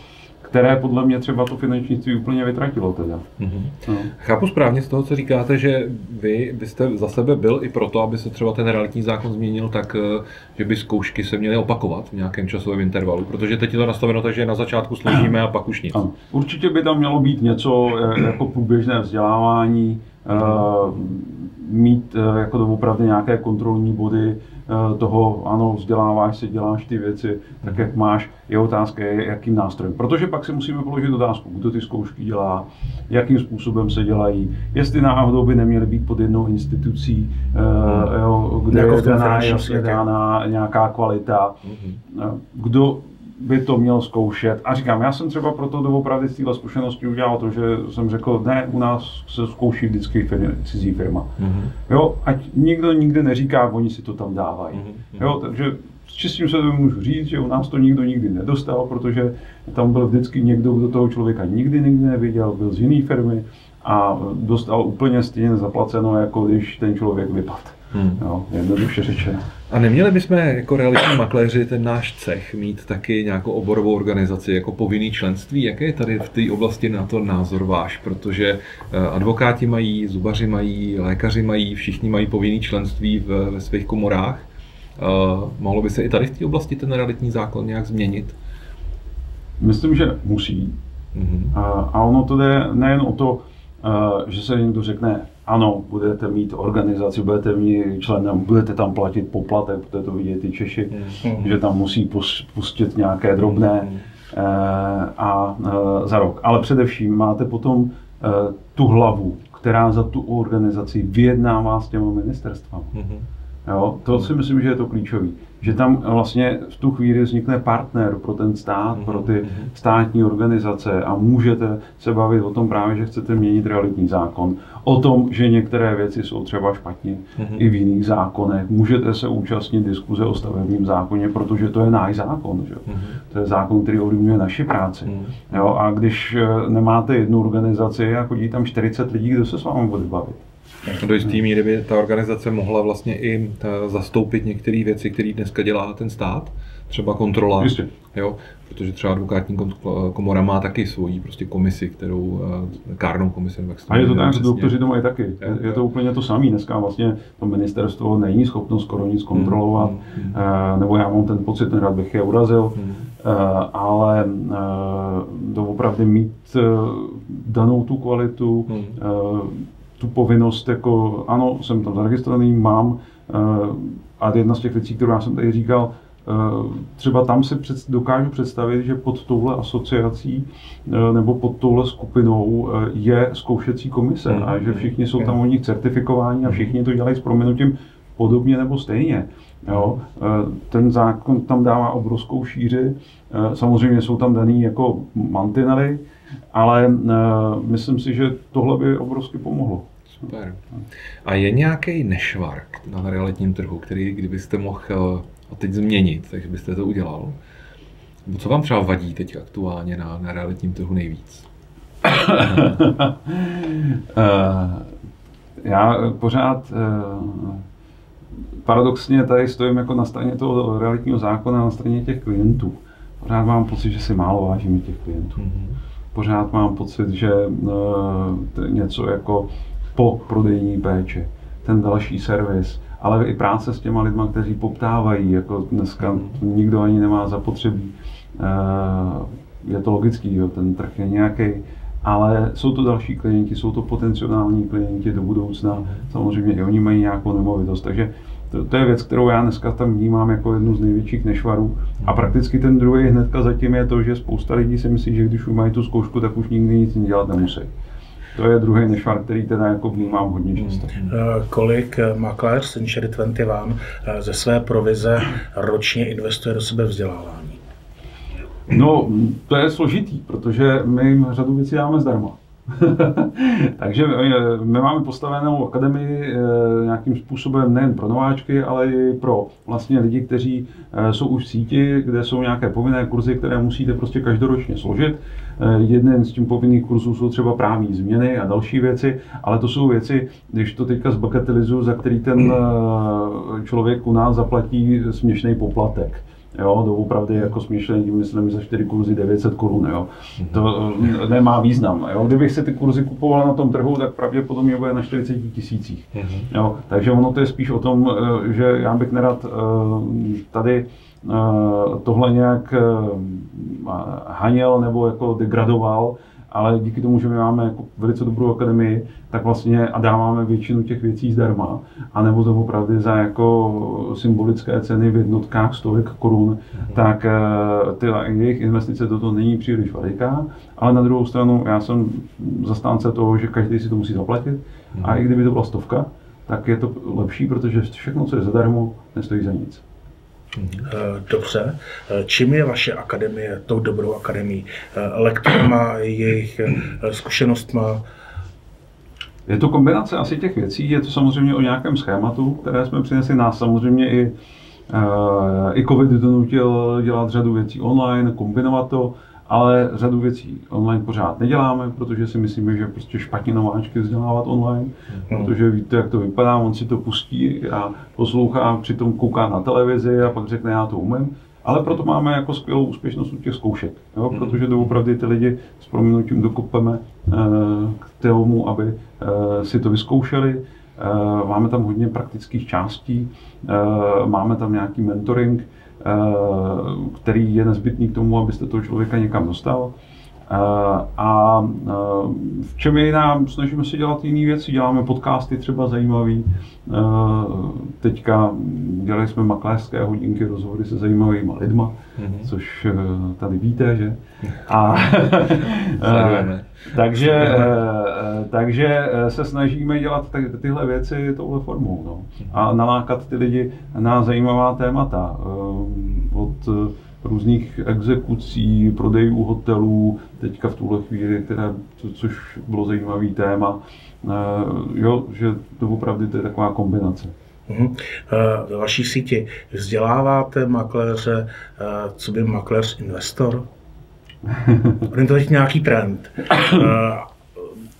které podle mě třeba to finančnictví úplně vytratilo teda. Mm-hmm. No. Chápu správně z toho, co říkáte, že vy byste za sebe byl i proto, aby se třeba ten realitní zákon změnil tak, eh, že by zkoušky se měly opakovat v nějakém časovém intervalu, protože teď je to nastaveno tak, že na začátku složíme a pak už nic. Ano. Určitě by tam mělo být něco eh, jako průběžné vzdělávání, mít uh, jako opravdu nějaké kontrolní body, Eh, toho, ano, vzděláváš se, děláš ty věci tak, jak máš, je otázka, jakým nástrojem. Protože pak si musíme položit otázku, kdo ty zkoušky dělá, jakým způsobem se dělají, jestli náhodou by neměly být pod jednou institucí, hmm. jo, kde jako je daná, jasně dána nějaká kvalita, hmm. kdo by to měl zkoušet. A říkám, já jsem třeba proto doopravdy z téhle zkušenosti udělal to, že jsem řekl, ne, u nás se zkouší vždycky firma, cizí firma. Mm-hmm. Jo, ať nikdo nikdy neříká, oni si to tam dávají. Mm-hmm. Jo, takže s čistým se to můžu říct, že u nás to nikdo nikdy nedostal, protože tam byl vždycky někdo, kdo toho člověka nikdy nikdy neviděl, byl z jiné firmy a dostal úplně stejně zaplaceno, jako když ten člověk vypadl. Hmm. Jo, jednoduše řečeno. A neměli bychom jako realitní makléři ten náš cech mít taky nějakou oborovou organizaci jako povinný členství? Jaký je tady v té oblasti na to názor váš? Protože eh, advokáti mají, zubaři mají, lékaři mají, všichni mají povinný členství ve, ve svých komorách. Uh, mohlo by se i tady v té oblasti ten realitní zákon nějak změnit? Myslím, že musí. Mm-hmm. A, a ono to jde nejen o to, že se někdo řekne, ano, budete mít organizaci, budete mít členem, budete tam platit poplatek, protože to vidějí ty Češi, mm. že tam musí pustit nějaké drobné mm. eh, a eh, za rok. Ale především máte potom eh, tu hlavu, která za tu organizaci vyjednává s těma ministerstvami. Mm. Jo, to si myslím, že je to klíčový že tam vlastně v tu chvíli vznikne partner pro ten stát, pro ty mhm. státní organizace a můžete se bavit o tom právě, že chcete měnit realitní zákon, o tom, že některé věci jsou třeba špatně mm-hmm. i v jiných zákonech. Můžete se účastnit diskuze o stavebním zákoně, protože to je náš zákon. Že? To je zákon, který ovlivňuje naši práci. Jo, a když eh, nemáte jednu organizaci a chodí tam 40 lidí, kdo se s vámi bude bavit? Do jisté míry by ta organizace mohla vlastně i zastoupit některé věci, které dneska dělá ten stát, třeba kontrola. Jistě. Jo, protože třeba advokátní komora má taky svoji prostě komisi, kterou, eh, kárnou komisi. A je to tak, že doktoři to mají taky. Je, je to úplně to samé. Dneska vlastně to ministerstvo není schopno skoro nic kontrolovat, hmm, nebo já mám ten pocit, nerad bych je urazil, hmm. ale doopravdy mít danou tu kvalitu, hmm. Tu povinnost, jako ano, jsem tam zaregistrovaný, mám, a jedna z těch věcí, kterou já jsem tady říkal, Eh, třeba tam si před, dokážu představit, že pod touhle asociací eh, nebo pod touhle skupinou eh, je zkoušecí komise a že všichni jsou tam o nich certifikováni a všichni to dělají s proměnutím podobně nebo stejně. Jo? Ten zákon tam dává obrovskou šíři, samozřejmě jsou tam daný jako mantinely, ale myslím si, že tohle by obrovsky pomohlo. Super. A je nějaký nešvark na realitním trhu, který kdybyste mohl teď změnit, takže byste to udělal? Co vám třeba vadí teď aktuálně na, na realitním trhu nejvíc? Eh, já pořád eh, paradoxně tady stojím jako na straně toho realitního zákona, na straně těch klientů. Pořád mám pocit, že si málo vážíme těch klientů. Mm-hmm. Pořád mám pocit, že uh, něco jako po prodejní péče, ten další servis, ale i práce s těma lidma, kteří poptávají, jako dneska nikdo ani nemá zapotřebí. Eh, je to logický, jo, ten trh je nějaký, ale jsou to další klienti, jsou to potenciální klienti do budoucna, samozřejmě i oni mají nějakou nemovitost, takže to, to je věc, kterou já dneska tam vnímám jako jednu z největších nešvarů. A prakticky ten druhý hnedka zatím je to, že spousta lidí si myslí, že když už mají tu zkoušku, tak už nikdy nic dělat nemusí. To je druhý nešvar, který teda jako vnímám hodně často. Hmm. Eh, kolik eh, makléř Century 21 eh, ze své provize ročně investuje do sebe vzdělávání? No, to je složitý, protože my jim řadu věcí dáme zdarma. Takže my máme postavenou akademii nějakým způsobem nejen pro nováčky, ale i pro vlastně lidi, kteří jsou už v síti, kde jsou nějaké povinné kurzy, které musíte prostě každoročně složit. Eh, jeden z tím povinných kurzů jsou třeba právní změny a další věci, ale to jsou věci, když to teďka zbagatelizuju, za který ten eh, člověk u nás zaplatí směšný poplatek. Jo, to opravdu jako směšný, myslím, za 4 kurzy 900 korun, jo. To eh, nemá význam, jo. Kdybych si ty kurzy kupoval na tom trhu, tak pravděpodobně bude na 40 tisících, jo. Takže ono to je spíš o tom, že já bych nerad tady Eh, tohle nějak eh, haněl nebo jako degradoval, ale díky tomu, že my máme jako velice dobrou akademii, tak vlastně a dáváme většinu těch věcí zdarma, anebo to opravdu za jako symbolické ceny v jednotkách stovek korun, mm-hmm. tak eh, ty jejich investice do toho není příliš veliká, ale na druhou stranu já jsem zastánce toho, že každý si to musí zaplatit mm-hmm. a i kdyby to byla stovka, tak je to lepší, protože všechno, co je zadarmo, nestojí za nic. Eh, dobře. Eh, čím je vaše akademie tou dobrou akademií? Eh, lektorma, jejich zkušenostma? Je to kombinace asi těch věcí, je to samozřejmě o nějakém schématu, které jsme přinesli nás samozřejmě i i COVID donutil dělat řadu věcí online, kombinovat to ale řadu věcí online pořád neděláme, protože si myslíme, že prostě špatně nováčky vzdělávat online, mm. protože víte, jak to vypadá, on si to pustí a poslouchá, přitom kouká na televizi a pak řekne, já to umím. Ale proto máme jako skvělou úspěšnost u těch zkoušek, jo? Mhm. protože doopravdy ty lidi s proměnutím dokopeme eh, k tomu, aby eh, si to vyzkoušeli. Eh, máme tam hodně praktických částí, máme tam nějaký mentoring, Eh, který je nezbytný k tomu, abyste toho člověka někam dostal. Eh, a eh, v čem je jiná, snažíme se dělat jiné věci, děláme podcasty třeba zajímavý. Teďka dělali jsme makléřské hodinky, rozhovory se zajímavými lidma, mm-hmm. což tady víte, že? A, takže, takže se snažíme dělat tyhle věci touhle formou no. a nalákat ty lidi na zajímavá témata. Od různých exekucí, prodejů hotelů, teďka v tuhle chvíli, která, což bylo zajímavý téma, jo, že to opravdu to je taková kombinace. Uhum. Ve vaší síti vzděláváte makléře, co by makléř investor? On je to teď nějaký trend.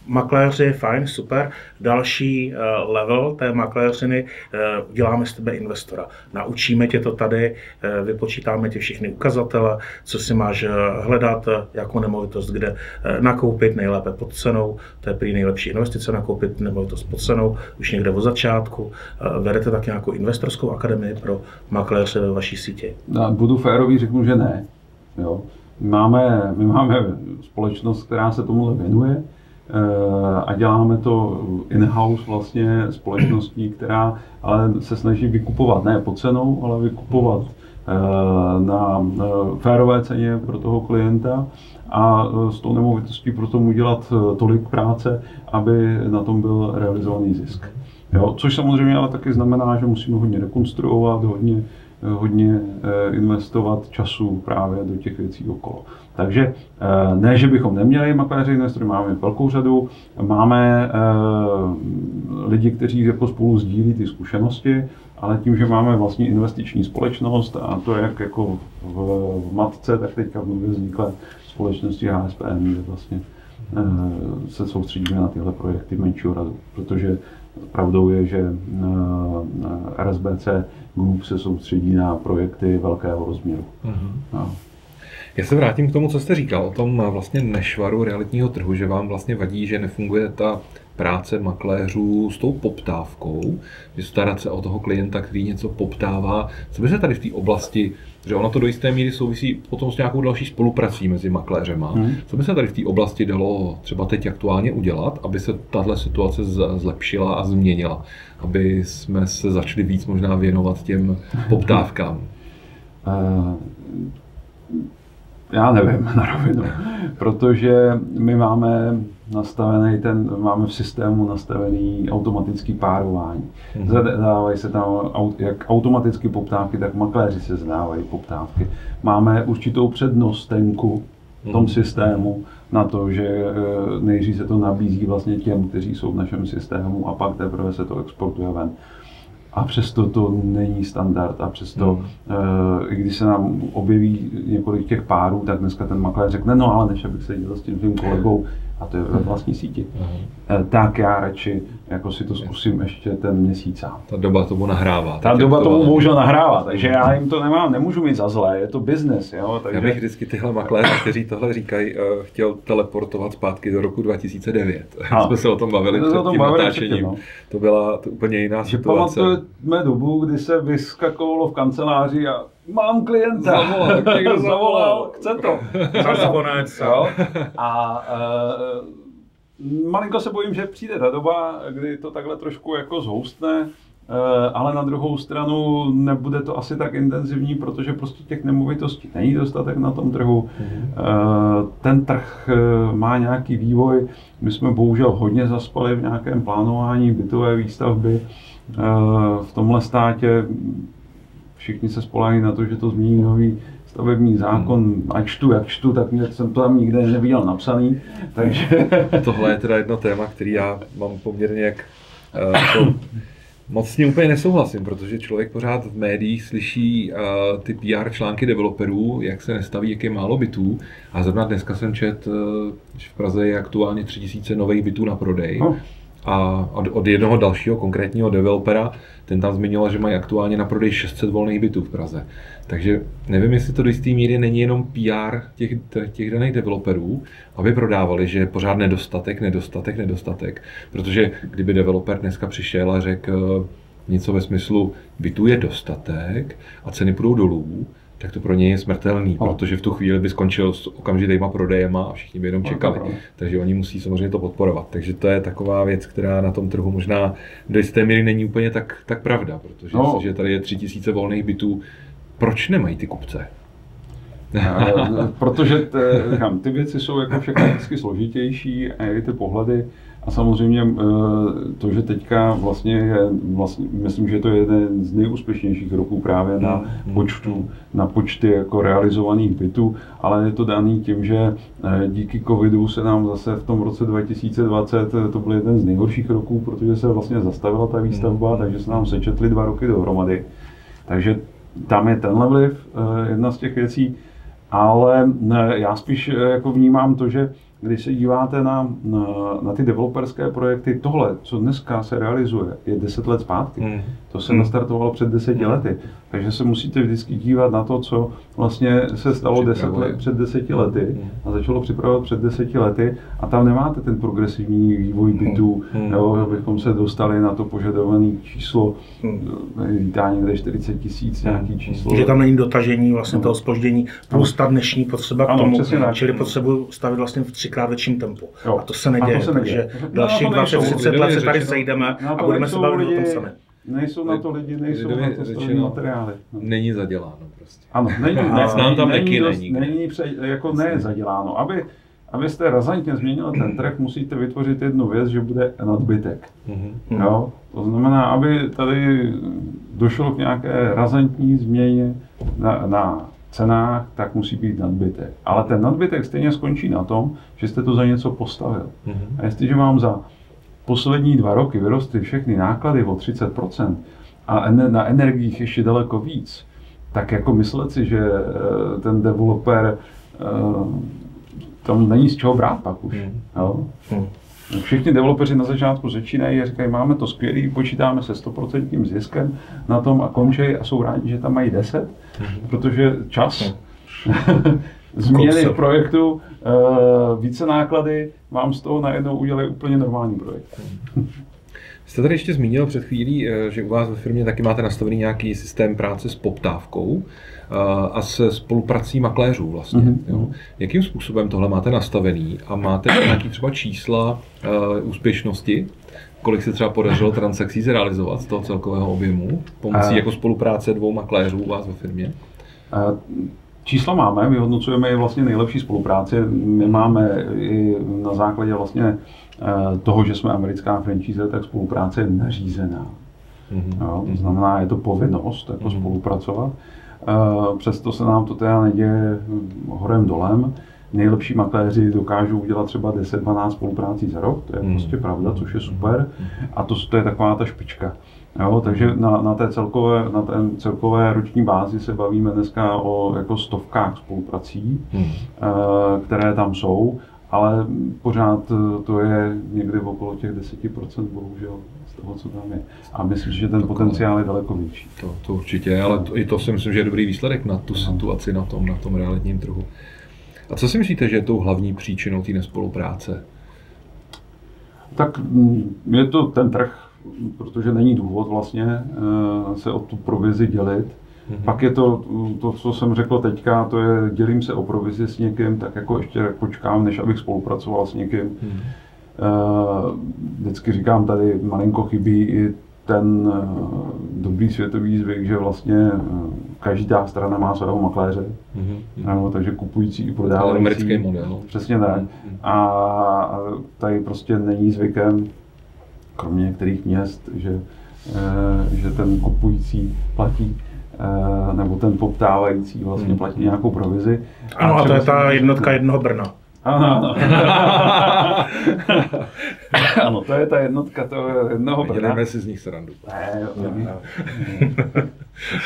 Makléři, fajn, super. Další uh, level té makléřiny, uh, děláme z tebe investora. Naučíme tě to tady, uh, vypočítáme ti všechny ukazatele, co si máš hledat, jakou nemovitost, kde nakoupit nejlépe pod cenou. To je prý nejlepší investice, nakoupit nemovitost pod cenou, už někde od začátku. Vedete tak nějakou investorskou akademii pro makléře ve vaší síti? Budu férový, řeknu, že ne. Jo. Máme, my máme společnost, která se tomuhle věnuje eh, a děláme to in-house vlastně společností, která ale se snaží vykupovat, ne po cenou, ale vykupovat eh, na férové ceně pro toho klienta a eh, s tou nemovitostí pro tomu udělat tolik práce, aby na tom byl realizovaný zisk. Jo, což samozřejmě ale taky znamená, že musíme hodně rekonstruovat, hodně hodně eh, investovat času právě do těch věcí okolo. Takže eh, ne, že bychom neměli makléře investory, máme velkou řadu, máme eh, lidi, kteří jako spolu sdílí ty zkušenosti, ale tím, že máme vlastní investiční společnost a to jak jako v, v matce, tak teďka v nově vzniklé společnosti HSPM, kde vlastně se soustředíme na tyhle projekty menšího radu, protože pravdou je, že RSBC Group se soustředí na projekty velkého rozměru. Mm-hmm. No. Já se vrátím k tomu, co jste říkal o tom vlastně nešvaru realitního trhu, že vám vlastně vadí, že nefunguje ta práce makléřů s tou poptávkou, že starat se o toho klienta, který něco poptává. Co by se tady v té oblasti, že ono to do jisté míry souvisí potom s nějakou další spoluprací mezi makléřema. Hmm. Co by se tady v té oblasti dalo třeba teď aktuálně udělat, aby se tahle situace zlepšila a změnila? Aby jsme se začali víc možná věnovat těm poptávkám? Uh, já nevím na rovinu, protože my máme nastavený ten, máme v systému nastavený automatický párování. Zadávají se tam jak automaticky poptávky, tak makléři se zadávají poptávky. Máme určitou přednostenku v tom mm-hmm. systému na to, že eh, nejdřív se to nabízí vlastně těm, kteří jsou v našem systému a pak teprve se to exportuje ven a přesto to není standard a přesto, uh, i když se nám objeví několik těch párů, tak dneska ten makléř řekne, no ale než abych se dělal s tím svým kolegou, a to je ve vlastní síti, uh, tak já radši jako si to zkusím ještě ten měsíc sám. Ta doba tomu nahrává. Ta doba tomu bohužel nahrává, takže já jim to nemám, nemůžu mít za zlé, je to business. Jo, takže... Já bych vždycky tyhle makléři, kteří tohle říkají, uh, chtěl teleportovat zpátky do roku 2009. A. Jsme se o tom bavili před tím natáčením. No. To byla to úplně jiná že situace. Pamatujeme dobu, kdy se vyskakovalo v kanceláři a mám klienta. Zavolal, někdo zavolal, chce to. Zakonec. A uh, malinko se bojím, že přijde ta doba, kdy to takhle trošku jako zhoustne, eh, ale na druhou stranu nebude to asi tak intenzivní, protože prostě těch nemovitostí není dostatek na tom trhu. Mhm. Eh, ten trh má nějaký vývoj. My jsme bohužel hodně zaspali v nějakém plánování bytové výstavby. V tomhle státě všichni se spolehají na to, že to změní nový stavební zákon, hmm. ať čtu, jak čtu, tak mě jsem to tam nikde neviděl napsaný, takže... Tohle je teda jedno téma, který já mám poměrně jak uh, to, moc s ním úplně nesouhlasím, protože člověk pořád v médiích slyší uh, ty PR články developerů, jak se nestaví, jak je málo bytů. A zrovna dneska jsem čet, uh, že v Praze je aktuálně 3000 nových bytů na prodej. No. A od, od jednoho dalšího konkrétního developera, ten tam zmiňoval, že mají aktuálně na prodej 600 volných bytů v Praze. Takže nevím, jestli to do jisté míry není jenom PR těch, těch daných developerů, aby prodávali, že je pořád nedostatek, nedostatek, nedostatek. Protože kdyby developer dneska přišel a řekl něco ve smyslu, bytů je dostatek a ceny půjdou dolů, tak to pro něj je smrtelný, no. protože v tu chvíli by skončil s okamžitýma prodejema a všichni by jenom čekali. No, Takže oni musí samozřejmě to podporovat. Takže to je taková věc, která na tom trhu možná do jisté míry není úplně tak, tak pravda, protože no. že tady je tři tisíce volných bytů, proč nemají ty kupce? protože ty, ty věci jsou jako všechno vždycky složitější a i ty pohledy a samozřejmě eh, to, že teďka vlastně je, vlastně, myslím, že to je jeden z nejúspěšnějších roků právě na hmm. počtu, na počty jako realizovaných bytů, ale je to daný tím, že eh, díky covidu se nám zase v tom roce 2020, eh, to byl jeden z nejhorších roků, protože se vlastně zastavila ta výstavba, hmm. takže se nám sečetly dva roky dohromady. Takže tam je tenhle vliv, jedna z těch věcí, ale já spíš jako vnímám to, že když se díváte na, na, na ty developerské projekty, tohle, co dneska se realizuje, je 10 let zpátky. Hmm. To se hmm. nastartovalo před deseti hmm. lety. Takže se musíte vždycky dívat na to, co vlastně se stalo deset let, před deseti lety hmm. a začalo připravovat před deseti lety a tam nemáte ten progresivní vývoj hmm. bytů, hmm. nebo abychom se dostali na to požadované číslo, hmm. vítá někde 40 tisíc nějaký číslo. Že tam není dotažení vlastně no. toho spoždění, plus ta dnešní potřeba k tomu, ano, čili potřebuji stavit vlastně v třikrát větším tempu. Jo. A to se neděje, a to se neděje. takže no, dalších 20-30 let se tady sejdeme a budeme se bavit o tom samém. Nejsou na to lidi, nejsou na to řečeno, materiály. No. Není zaděláno prostě. Ano, není, ne, ne, tam není, dost, není, není pře, jako ne zaděláno. Aby, abyste razantně změnili ten trh, musíte vytvořit jednu věc, že bude nadbytek. Mm-hmm. Jo? To znamená, aby tady došlo k nějaké razantní změně na, na cenách, tak musí být nadbytek. Ale ten nadbytek stejně skončí na tom, že jste to za něco postavil. Mm-hmm. A jestliže vám za poslední dva roky vyrostly všechny náklady o 30% a na energiích ještě daleko víc, tak jako myslet si, že eh, ten developer eh, tam není z čeho brát pak už. Hmm. Jo? Hmm. Všichni developeři na začátku začínají a říkají, máme to skvělý, počítáme se 100% ziskem na tom a končí a jsou rádi, že tam mají 10, hmm. protože čas hmm. změny v projektu, eh, více náklady, vám z toho najednou udělají úplně normální projekt. Jste tady ještě zmínil před chvílí, eh, že u vás ve firmě taky máte nastavený nějaký systém práce s poptávkou a se spoluprací makléřů vlastně. Mm-hmm. Jo. Jakým způsobem tohle máte nastavený a máte nějaký třeba čísla uh, úspěšnosti, kolik se třeba podařilo transakcí zrealizovat z toho celkového objemu pomocí uh, jako spolupráce dvou makléřů u vás ve firmě? Uh, Čísla máme, vyhodnocujeme i vlastně nejlepší spolupráce. My máme i na základě vlastně eh, toho, že jsme americká franchise, tak spolupráce je nařízená. Mm-hmm. Jo, to znamená, je to povinnost jako mm-hmm. spolupracovat. Přesto se nám to teda neděje horem dolem. Nejlepší makléři dokážou udělat třeba 10-12 spoluprácí za rok, to je mm-hmm. prostě pravda, což je super. Mhm. A to, to je taková ta špička. Jo, takže na, na, té celkové, na té celkové roční bázi se bavíme dneska o jako stovkách spoluprací, hmm. Eh, které tam jsou, ale pořád to je někdy okolo těch 10% bohužel z toho, co tam je. A myslím, že ten potenciál je daleko větší. To, to určitě, ale to, i to si myslím, že je dobrý výsledek na tu no. situaci na tom, na tom realitním trhu. A co si myslíte, že je tou hlavní příčinou té nespolupráce? Tak mm, je to ten trh, protože není důvod vlastně eh, se o tu provizi dělit. Mm-hmm. Pak je to, to, co jsem řekl teďka, to je, dělím se o provizi s někým, tak jako ještě počkám, než abych spolupracoval s někým. Mm-hmm. Vždycky říkám, tady malinko chybí i ten eh, dobrý světový zvyk, že vlastně každá strana má svého makléře, mm-hmm. no, takže kupující i prodávající. Americký model. No. Přesně tak. Mm-hmm. A tady prostě není zvykem kromě některých měst, že, eh, že ten kupující platí eh, nebo ten poptávající vlastně hmm. platí nějakou provizi. Ano, a to je ta jednotka jednoho Brna. Ano, ano. ano, to je ta jednotka toho jednoho Brna. Děláme si z nich srandu. Ne, ne.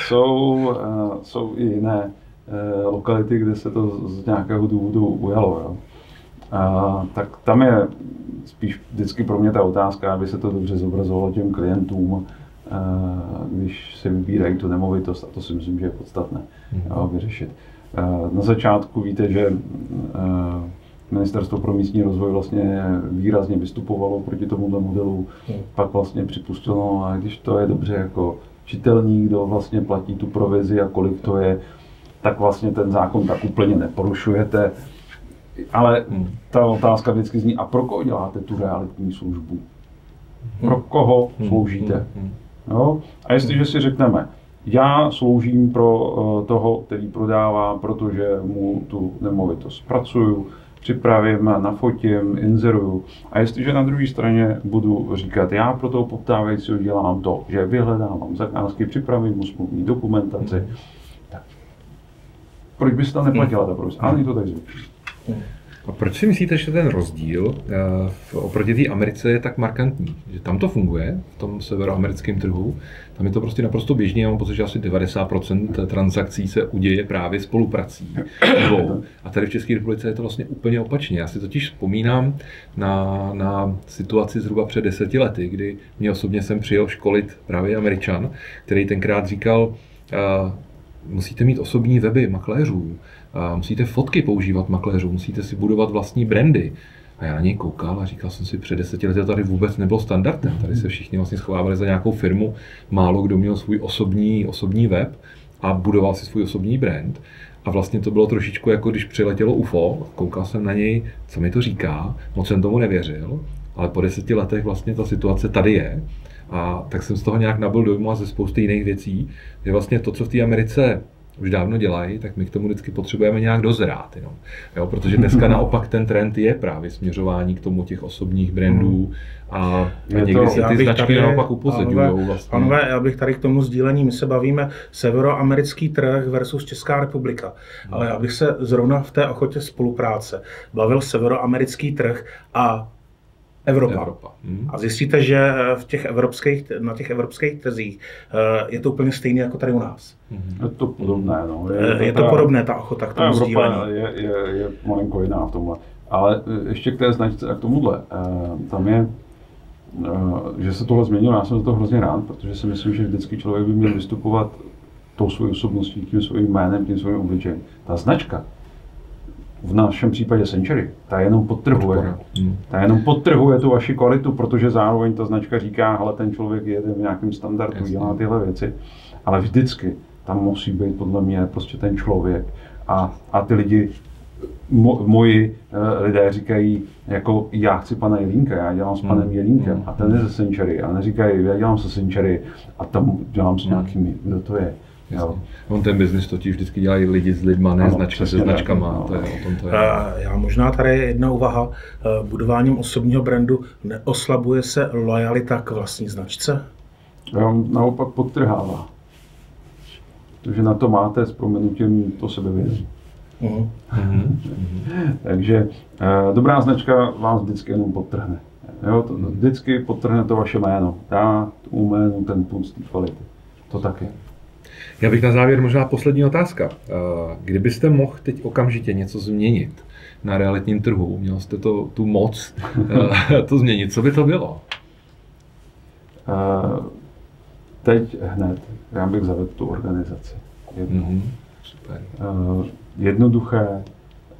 jsou, uh, jsou i jiné uh, lokality, kde se to z nějakého důvodu ujalo. Jo. Uh, tak tam je spíš vždycky pro mě ta otázka, aby se to dobře zobrazovalo těm klientům, eh, když si vybírají tu nemovitost, a to si myslím, že je podstatné mm-hmm. vyřešit. Na začátku víte, že eh, Ministerstvo pro místní rozvoj vlastně výrazně vystupovalo proti tomuto modelu, mm. pak vlastně připustilo, no, a když to je dobře jako čitelní, kdo vlastně platí tu provizi a kolik to je, tak vlastně ten zákon tak úplně neporušujete. Ale hmm. ta otázka vždycky zní, a pro koho děláte tu realitní službu? Pro hmm. koho hmm. sloužíte? Jo? A jestliže si řekneme, já sloužím pro uh, toho, který prodává, protože mu tu nemovitost zpracuju, připravím, nafotím, inzeruju. A jestliže na druhé straně budu říkat, já pro toho poptávajícího dělám to, že vyhledávám zakázky, připravím mu smluvní dokumentaci, tak proč byste to neplatila ta provize? Ale to tak zvyklý. A proč si myslíte, že ten rozdíl eh, oproti té Americe je tak markantní? Že tam to funguje, v tom severoamerickém trhu, tam je to prostě naprosto běžný, já mám pocit, že asi 90% transakcí se uděje právě spoluprací dvou. A tady v České republice je to vlastně úplně opačně. Já si totiž vzpomínám na, na situaci zhruba před deseti lety, kdy mě osobně jsem přijel školit právě Američan, který tenkrát říkal, uh, musíte mít osobní weby makléřů, musíte fotky používat makléřů, musíte si budovat vlastní brandy. A já na něj koukal a říkal jsem si, před deseti lety tady vůbec nebylo standardem. Tady se všichni vlastně schovávali za nějakou firmu, málo kdo měl svůj osobní, osobní web a budoval si svůj osobní brand. A vlastně to bylo trošičku jako když přiletělo UFO, koukal jsem na něj, co mi to říká, moc jsem tomu nevěřil, ale po deseti letech vlastně ta situace tady je. A tak jsem z toho nějak nabil dojmu a ze spousty jiných věcí, že vlastně to, co v té Americe už dávno dělají, tak my k tomu vždycky potřebujeme nějak dozrát. Jenom. Jo, protože dneska naopak ten trend je právě směřování k tomu těch osobních brandů a, a někdy to, se ty značky tady, naopak upozorňují. Vlastně. Panové, já bych tady k tomu sdílení, my se bavíme severoamerický trh versus Česká republika, ale já bych se zrovna v té ochotě spolupráce bavil severoamerický trh a Evropa. Evropa. Hmm. A zjistíte, že eh, v těch evropských, na těch evropských trzích eh, je to úplně stejné jako tady u nás. Hmm. Je to podobné. No. Je, je, to, je to podobné, ta ochota k tomu Evropa sdílení. Je, je, je malinko jiná v tomhle. Ale eh, ještě k té značce a k tomuhle. Tam je, že se tohle změnilo, já jsem za to hrozně rád, protože si myslím, že vždycky člověk by měl vystupovat tou svou osobností, tím svým jménem, tím svým obličejem. Ta značka, v našem případě Century, ta jenom podtrhuje. Hmm. Ta jenom podtrhuje tu vaši kvalitu, protože zároveň ta značka říká, hele, ten člověk jede v nějakém standardu, Jasně. dělá tyhle věci. Ale vždycky tam musí být podle mě prostě ten člověk. A, a ty lidi, mo, moji uh, lidé říkají, jako já chci pana Jelínka, já dělám s hmm. panem Jelínkem hmm. a ten je ze Century. A neříkají, já dělám se Century a tam dělám s hmm. nějakými, kdo to je. Jo. On ten biznis totiž vždycky dělají lidi s lidma, ne ano, značky se značkama. No. To je, o tom to je. Já možná tady jedna úvaha. Budováním osobního brandu neoslabuje se lojalita k vlastní značce? Já naopak podtrhává. Protože na to máte s proměnutím to sebevědomí. Uh-huh. Takže uh, dobrá značka vás vždycky jenom podtrhne. Jo, to, vždycky podtrhne to vaše jméno. Dá tomu jménu ten puls kvality. To taky. Já bych na závěr možná poslední otázka. Eh, kdybyste mohl teď okamžitě něco změnit na realitním trhu, měl jste to, tu moc eh, to změnit, co by to bylo? Uh, teď hned já bych zavedl tu organizaci. Jedno. Mm-hmm. Super. Uh, jednoduché,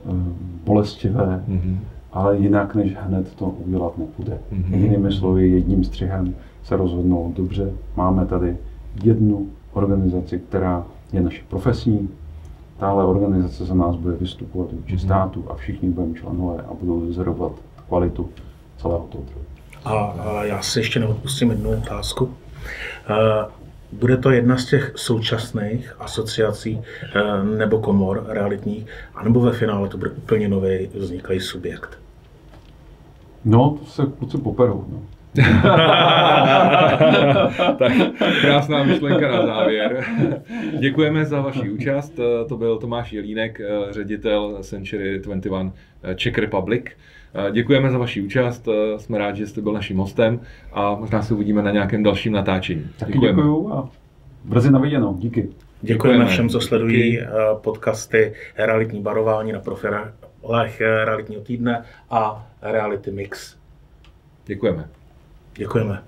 uh, bolestivé, mm-hmm. ale jinak než hned to udělat nepůjde. Mm-hmm. Jinými slovy, jedním střihem se rozhodnou, dobře, máme tady jednu organizaci, která je naše profesní. Tahle organizace za nás bude vystupovat vůči mhm. státu a všichni budeme členové a budou dozorovat kvalitu celého toho trhu. A, a já si ještě neodpustím jednu otázku. Bude to jedna z těch současných asociací eh, nebo komor realitních, anebo ve finále to bude úplně nový vzniklý subjekt? No, to se kluci poperou. No. tak krásná myšlenka na závěr. Děkujeme za vaši účast. To byl Tomáš Jelínek, ředitel Century 21 Czech Republic. Děkujeme za vaši účast, jsme rádi, že jste byl naším hostem a možná se uvidíme na nějakém dalším natáčení. Taky děkujeme. děkuju a brzy na viděnou. Díky. Děkujeme, Děkujeme všem, co sledují Díky. Eh, podcasty Realitní barování na profilech Realitního týdne a Reality Mix. Děkujeme. Děkujeme.